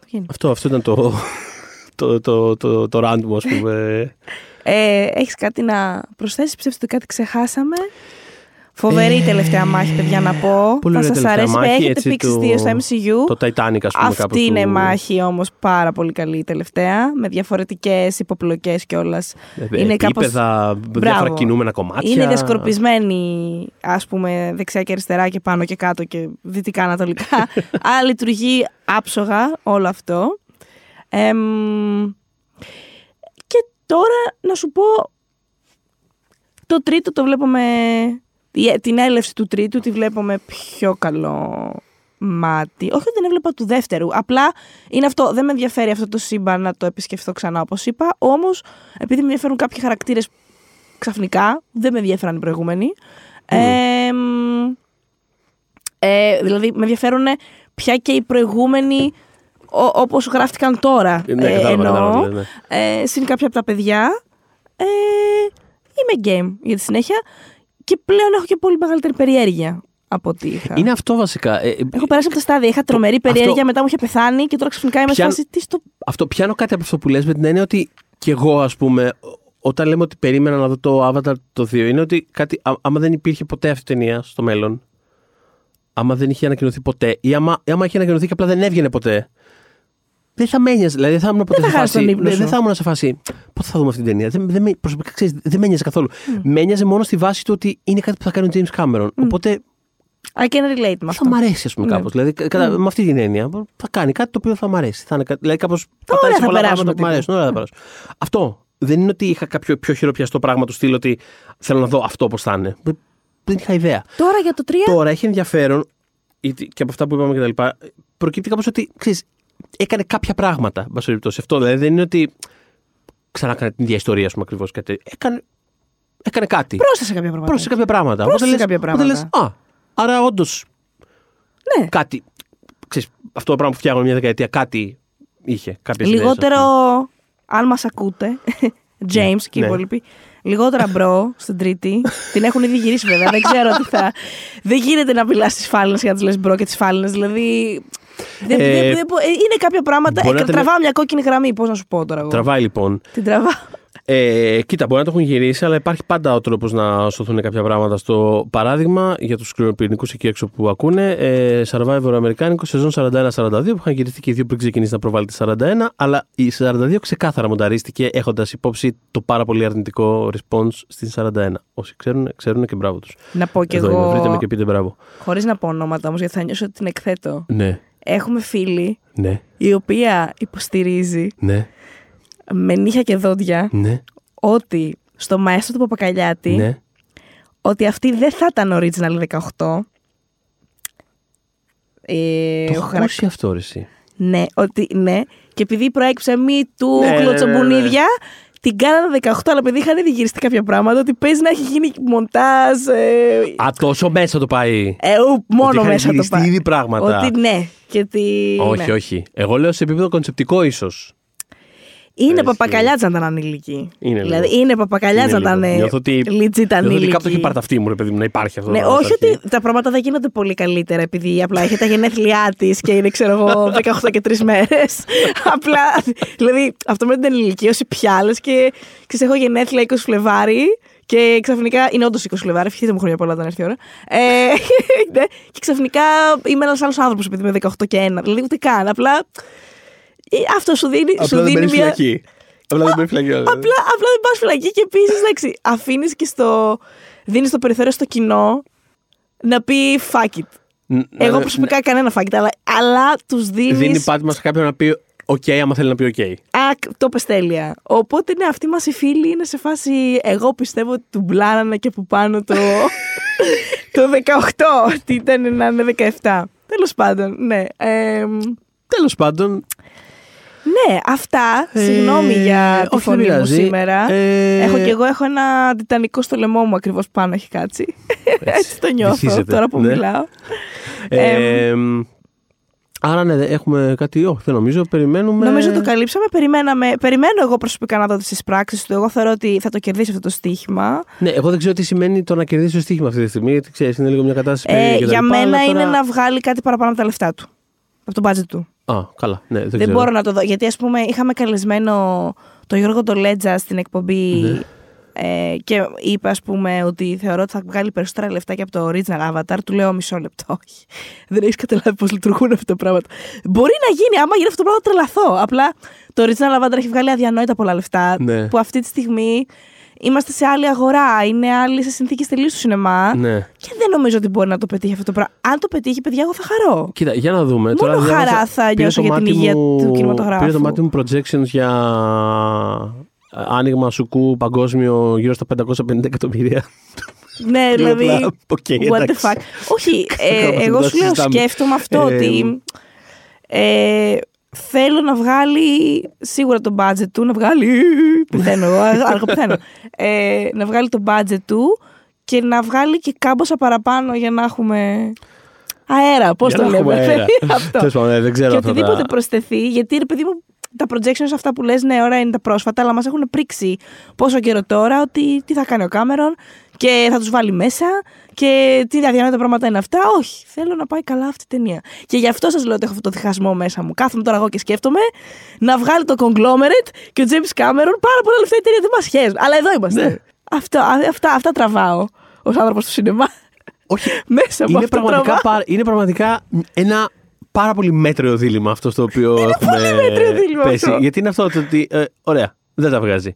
Του βγαίνει.
Αυτό, αυτό ήταν το, το, το, το, το, rant μου, ας πούμε.
Ε, Έχεις κάτι να προσθέσεις, πιστεύω ότι κάτι ξεχάσαμε. Φοβερή η τελευταία μάχη, παιδιά, να πω.
Ε, Πολύ
Θα
ωραία
σας
τελευταία
αρέσει.
μάχη,
Έχετε
έτσι,
πήξει
του-
δύο στο MCU.
το Titanic, ας πούμε, κάπως
Αυτή είναι η
του-
μάχη όμως πάρα πολύ καλή η τελευταία. Με διαφορετικές υποπλοκές κιόλας. Είναι κάπως-
επίπεδα, διάφορα κινούμενα κομμάτια.
Είναι διασκορπισμένη, ας πούμε, δεξιά και αριστερά και πάνω και κάτω και δυτικά ανατολικά. Αλλά λειτουργεί άψογα όλο αυτό. Εμ, και τώρα να σου πω, το τρίτο το βλέπουμε, η- την έλευση του τρίτου τη βλέπουμε πιο καλό μάτι. Όχι ότι δεν έβλεπα του δεύτερου. Απλά είναι αυτό. Δεν με ενδιαφέρει αυτό το σύμπαν να το επισκεφθώ ξανά, όπως είπα. Όμως, επειδή με ενδιαφέρουν κάποιοι χαρακτήρες ξαφνικά, δεν με ενδιαφέραν οι προηγούμενοι. Ε, μ, ε, δηλαδή, με ενδιαφέρουν πια και οι προηγούμενοι ό- όπως γράφτηκαν τώρα.
Ναι,
ε,
κατάλαβα,
εννοώ.
κατάλαβα, ναι, ναι.
Ε, συν κάποια από τα παιδιά. Ε, είμαι game για τη συνέχεια. Και πλέον έχω και πολύ μεγαλύτερη περιέργεια από ό,τι είχα.
Είναι αυτό βασικά. Ε, ε,
Έχω περάσει από τα στάδια. Είχα τρομερή
αυτό-
περιέργεια, μετά μου είχε πεθάνει και τώρα ξαφνικά είμαι σε
Πιάν-
φάση. Τι στο.
αυτό, πιάνω κάτι από αυτό που λες με την έννοια ότι κι εγώ, ας πούμε, όταν λέμε ότι περίμενα να δω το Avatar το 2, είναι ότι κάτι, α- άμα δεν υπήρχε ποτέ αυτή η ταινία στο μέλλον, άμα δεν είχε ανακοινωθεί ποτέ, ή άμα, ή άμα είχε ανακοινωθεί και απλά δεν έβγαινε ποτέ, δεν θα με ένοιαζε. Δηλαδή δεν θα ήμουν ποτέ
θα
σε
χάσεις τον
φάση.
ύπνο
ναι,
σου.
δεν θα ήμουν σε φάση. Πότε θα δούμε αυτή την ταινία; Δεν, δεν, με- προσωπικά ξέρεις, δεν με ένοιαζε καθόλου. Με ένοιαζε μόνο στη βάση του ότι είναι κάτι που θα κάνει ο James Cameron. Οπότε
I can relate με αυτό.
θα μ' αρέσει, ας πούμε,
Ναι.
κάπως. Δηλαδή, κα- κατα- με αυτή την έννοια. Θα κάνει κάτι το οποίο θα μ' αρέσει. Θα είναι κάτι, δηλαδή, κάπως.
Ωραία θα περάσουμε
που μ' αρέσουν. Ωραία θα περάσουν. Αυτό. Δεν είναι ότι είχα κάποιο πιο χειροπιαστό πράγμα του στυλ ότι θέλω να δω αυτό πώς θα είναι. Δεν- Δεν είχα ιδέα.
Τώρα για το 3.
Τώρα έχει ενδιαφέρον γιατί- και από αυτά που είπαμε και τα λοιπά, προκύπτει κάπως ότι ξέρεις, έκανε κάποια πράγματα. εν πάση περιπτώσει. Αυτό δηλαδή δεν είναι ότι ξανά έκανε την ίδια ιστορία, ας πούμε, ακριβώς κάτι. Έκανε, έκανε κάτι.
Πρόσθεσε κάποια πράγματα.
Πρόσθεσε κάποια πράγματα.
Πρόσθεσε
Οπότε λες-
κάποια
οπότε λες,
πράγματα.
α, άρα όντως
Ναι.
κάτι. Ξέρεις, αυτό το πράγμα που φτιάχνω μια δεκαετία, κάτι είχε. Κάποιες ιδέες,
Λιγότερο,
ας πούμε.
αν μας ακούτε, James και οι
ναι.
υπόλοιποι, λιγότερα bro στην Τρίτη. Την έχουν ήδη γυρίσει βέβαια. δεν ξέρω τι θα. Δεν γίνεται να μιλάς στις φάλαινες και να τις λες bro και τις φάλαινες. Δηλαδή. Δεν-
Ε,
δεν- δεν μπο- ε, είναι κάποια πράγματα.
μπορεί
Ε,
να την-
τραβάω μια κόκκινη γραμμή. Πώς να σου πω τώρα εγώ.
Τραβάει λοιπόν.
Την τραβάω.
Ε, κοίτα, μπορεί να το έχουν γυρίσει, αλλά υπάρχει πάντα ο τρόπος να σωθούν κάποια πράγματα. Στο παράδειγμα, για τους σκληροπυρηνικούς εκεί έξω που ακούνε, ε, Survivor Αμερικάνικος, σεζόν 41-42, που είχαν γυριστεί και οι δύο πριν ξεκινήσει να προβάλλει τη 41, αλλά η 42 ξεκάθαρα μονταρίστηκε έχοντας υπόψη το πάρα πολύ αρνητικό response στην 41. Όσοι ξέρουν, ξέρουν και μπράβο τους.
να πω κι
Εδώ
εγώ.
είμαι, βρείτε με και πείτε μπράβο.
Χωρίς να πω ονόματα όμως, γιατί θα νιώσω ότι την εκθέτω.
Ναι.
Έχουμε φίλη
Ναι,
η οποία υποστηρίζει
ναι,
με νύχια και δόντια
ναι,
ότι στο μαέστρο του Παπακαλιάτη
ναι.
ότι αυτή δεν θα ήταν original 18. Ε,
Το
ο
έχω
χαρακ-
ακούσει αυτό, ρε, εσύ.
Ναι, ότι ναι. Και επειδή προέκυψε μη του
Ναι, ναι, ναι,
κλωτσομπουνίδια, την κάνανε 18, αλλά επειδή είχαν ήδη γυριστεί κάποια πράγματα, ότι παίζει να έχει γίνει μοντάζ. Ε,
Α, τόσο μέσα το πάει.
ε, ου, μόνο
Ότι είχαν
μέσα το
γυριστεί
πάει.
ήδη πράγματα.
Ότι ναι. Και ότι,
όχι,
ναι.
όχι. Εγώ λέω σε επίπεδο κονσεπτικό ίσως.
Είναι
Έχει.
παπακαλιάτσα να ήταν ανήλικη.
Είναι
δηλαδή
λίγο.
είναι παπακαλιάτσα να ήταν
Νιώθω ότι.
legit
Νιώθω ότι
ανήλικη.
κάπου το έχει πάρει τα αυτή μου, ρε παιδί μου, να υπάρχει αυτό.
Ναι,
το
όχι
αρχή.
ότι τα πράγματα δεν γίνονται πολύ καλύτερα επειδή απλά έχει τα γενέθλιά της και είναι, ξέρω εγώ, 18 και 3 μέρες. απλά. Δηλαδή, αυτό με την ενηλικίωση πια λες και ξέρω, έχω γενέθλια 20 Φλεβάρι και ξαφνικά. Είναι όντως 20 Φλεβάρι, ευχηθείτε μου χρόνια πολλά όταν έρθει η ώρα. Ε, ναι, και ξαφνικά είμαι ένας άλλος άνθρωπος επειδή είμαι 18 και 1. Δηλαδή, ούτε καν. Απλά. Ε, Αυτό σου δίνει, σου
Απλά δεν
δίνει
μπαίνει
μια.
φυλακή. Απλά δεν μπαίνει φυλακή.
Απλά, απλά δεν πας φυλακή και επίση, εντάξει, αφήνεις και στο. Δίνεις το περιθώριο στο κοινό να πει fuck it.
Ν-
Εγώ
ναι,
προσωπικά κανένα fuck it, αλλά, αλλά τους
ναι,
δίνει.
Δίνει πάτημα σε κάποιον να πει οκ, άμα θέλει να πει οκ.
Αχ, το πες τέλεια. Οπότε ναι, αυτή μας η φίλη είναι σε φάση. Εγώ πιστεύω ότι του μπλάνανε και από πάνω το. το 18. Τι ήταν να είναι 17. Τέλος πάντων, ναι. εμ,
Τέλος πάντων.
Ναι, αυτά. Συγγνώμη
ε,
για τη
όχι, δεν
φωνή μου
πειράζει.
σήμερα.
Ε,
Έχω και εγώ έχω ένα τιτανικό στο λαιμό μου ακριβώς πάνω έχει κάτσει. Έτσι το νιώθω
βυθίζεται,
τώρα που
ναι.
μιλάω.
ε, Άρα ναι, έχουμε κάτι. Όχι, δεν νομίζω. Περιμένουμε.
Νομίζω το καλύψαμε. Περιμέναμε, περιμένω εγώ προσωπικά να δω τις πράξει του. Εγώ θεωρώ ότι θα το κερδίσει αυτό το στοίχημα.
Ναι, εγώ δεν ξέρω τι σημαίνει το να κερδίσει το στοίχημα αυτή τη στιγμή. Γιατί ξέρεις, είναι λίγο μια κατάσταση
Ε,
περίεργη και τα
για
λοιπά,
μένα
αλλά
είναι
τώρα-
να βγάλει κάτι παραπάνω από τα λεφτά του. Από το budget του.
Α, καλά. Ναι, δεν,
Δεν,
ξέρω.
μπορώ να το δω. Γιατί, ας πούμε, είχαμε καλεσμένο τον Γιώργο Τολέτζα στην εκπομπή.
Ναι.
Ε, και είπε, ας πούμε, ότι θεωρώ ότι θα βγάλει περισσότερα λεφτά και από το original avatar. Του λέω μισό λεπτό. Όχι. Δεν έχεις καταλάβει πώς λειτουργούν αυτά τα πράγματα. Μπορεί να γίνει, άμα γίνει αυτό το πράγμα, θα τρελαθώ. Απλά το original avatar έχει βγάλει αδιανόητα πολλά λεφτά.
Ναι.
Που αυτή τη στιγμή είμαστε σε άλλη αγορά. Είναι άλλη σε συνθήκε τελείω του σινεμά.
Ναι.
Και δεν νομίζω ότι μπορεί να το πετύχει αυτό το πράγμα. Αν το πετύχει, παιδιά, εγώ θα χαρώ.
Κοίτα, για να δούμε.
Μόνο
Τώρα
χαρά
διάβασα-
θα
πήρε
νιώσω
το
για την
μάτι
υγεία
μου-
του κινηματογράφου.
Πήρε το μάτι μου projections για ε, άνοιγμα σουκού παγκόσμιο γύρω στα 550 εκατομμύρια.
Ναι,
Λέω
δηλαδή.
απλά, OK,
what the
εντάξει.
fuck. Όχι, ε,
Κάπως
εγώ
μετά
σου λέω,
συζητάμε.
σκέφτομαι αυτό
Ε,
ότι. Ε, θέλω να βγάλει σίγουρα το budget του, να βγάλει. Πεθαίνω εγώ, αργό πεθαίνω. Ε, να βγάλει το budget του και να βγάλει και κάμποσα παραπάνω για να έχουμε αέρα. Πώς
Για
το
να έχουμε
λέμε.
αέρα.
αυτό.
Τέλος πάντων, ε, δεν ξέρω
και
αυτά
οτιδήποτε
τα-
προσθεθεί, γιατί ρε παιδί μου, τα projections αυτά που λες, ναι, ωραία είναι τα πρόσφατα, αλλά μας έχουν πρίξει πόσο καιρό τώρα ότι τι θα κάνει ο Κάμερον και θα τους βάλει μέσα και τι αδιανόητα πράγματα είναι αυτά. Όχι, θέλω να πάει καλά αυτή η ταινία. Και γι' αυτό σας λέω ότι έχω αυτό το διχασμό μέσα μου. Κάθομαι τώρα εγώ και σκέφτομαι να βγάλει το conglomerate και ο James Cameron πάρα πολλά λεφτά η ταινία δεν μας χέζουν. Αλλά εδώ είμαστε.
Ναι.
Αυτό, α- αυτά, αυτά τραβάω ως άνθρωπος του σινεμά.
Όχι,
μέσα από
είναι
αυτό
πραγματικά,
τραβάω.
πάρα- είναι πραγματικά ένα πάρα πολύ μέτριο δίλημα αυτό στο οποίο έχουμε
πολύ μέτριο δίλημα
πέσει.
αυτό.
Γιατί είναι αυτό το ότι. ε, ωραία, δεν τα βγάζει.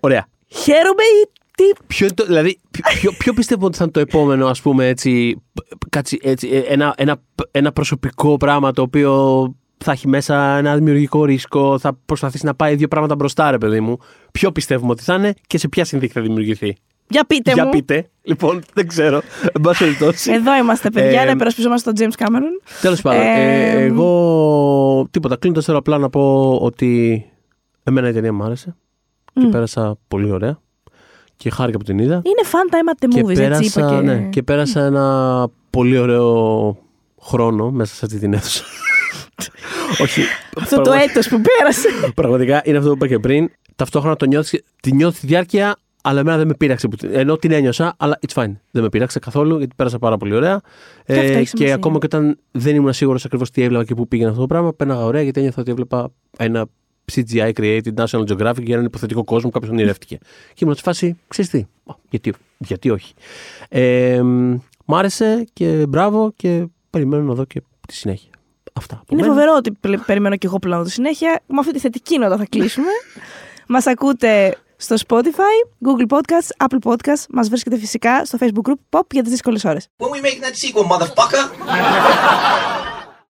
Ωραία.
Χαίρομαι ή τι
Ποιο, είναι το- δηλαδή, ποιο, ποιο πιστεύω ότι θα είναι το επόμενο, ας πούμε, έτσι, κάτι, έτσι ε, ένα, ένα, ένα προσωπικό πράγμα το οποίο θα έχει μέσα ένα δημιουργικό ρίσκο, θα προσπαθήσει να πάει δύο πράγματα μπροστά, ρε παιδί μου. Ποιο πιστεύουμε ότι θα είναι και σε ποια συνθήκη θα δημιουργηθεί.
Για πείτε
Για
μου.
πείτε. Λοιπόν, δεν ξέρω. Εν πάση περιπτώσει.
Εδώ είμαστε, παιδιά,
Ε,
να υπερασπιζόμαστε τον James Cameron.
Τέλος πάντων, ε,
Ε,
εγώ τίποτα. Κλείνοντα θέλω απλά να πω ότι εμένα η ταινία μου άρεσε και
Μμ.
πέρασα πολύ ωραία και χάρηκα που την είδα.
Είναι fun time at the
και,
movies,
πέρασα,
έτσι είπα και...
ναι, και πέρασα ένα πολύ ωραίο χρόνο μέσα σε αυτή την αίθουσα. Όχι.
Αυτό το
πραγμα-
έτος που πέρασε.
Πραγματικά είναι αυτό που είπα και πριν. Ταυτόχρονα το νιώθεις, τη νιώθεις τη διάρκεια, αλλά εμένα δεν με πείραξε. που την- Ενώ την ένιωσα, αλλά it's fine. Δεν με πείραξε καθόλου γιατί πέρασα πάρα πολύ ωραία.
Και αυτό έχει
και
σημασία.
ακόμα και όταν δεν ήμουν σίγουρος ακριβώς τι έβλεπα και πού πήγαινε αυτό το πράγμα, πέναγα ωραία γιατί ένιωθα ότι έβλεπα ένα CGI created National Geographic για έναν υποθετικό κόσμο που κάποιος ονειρεύτηκε. Και ήμουν σε φάση, ξέρεις τι, α, γιατί, γιατί όχι. Ε, μ' άρεσε και μπράβο και περιμένω να δω και τη συνέχεια. Αυτά. από
Είναι
μένα.
φοβερό ότι πλε- περιμένω και εγώ πλέον τη συνέχεια. Με αυτή τη θετική νότα θα κλείσουμε. Μας ακούτε στο Spotify, Google Podcasts, Apple Podcasts. Μας βρίσκεται φυσικά στο Facebook group Pop για τις δύσκολες ώρες.
When we making that sequel, motherfucker?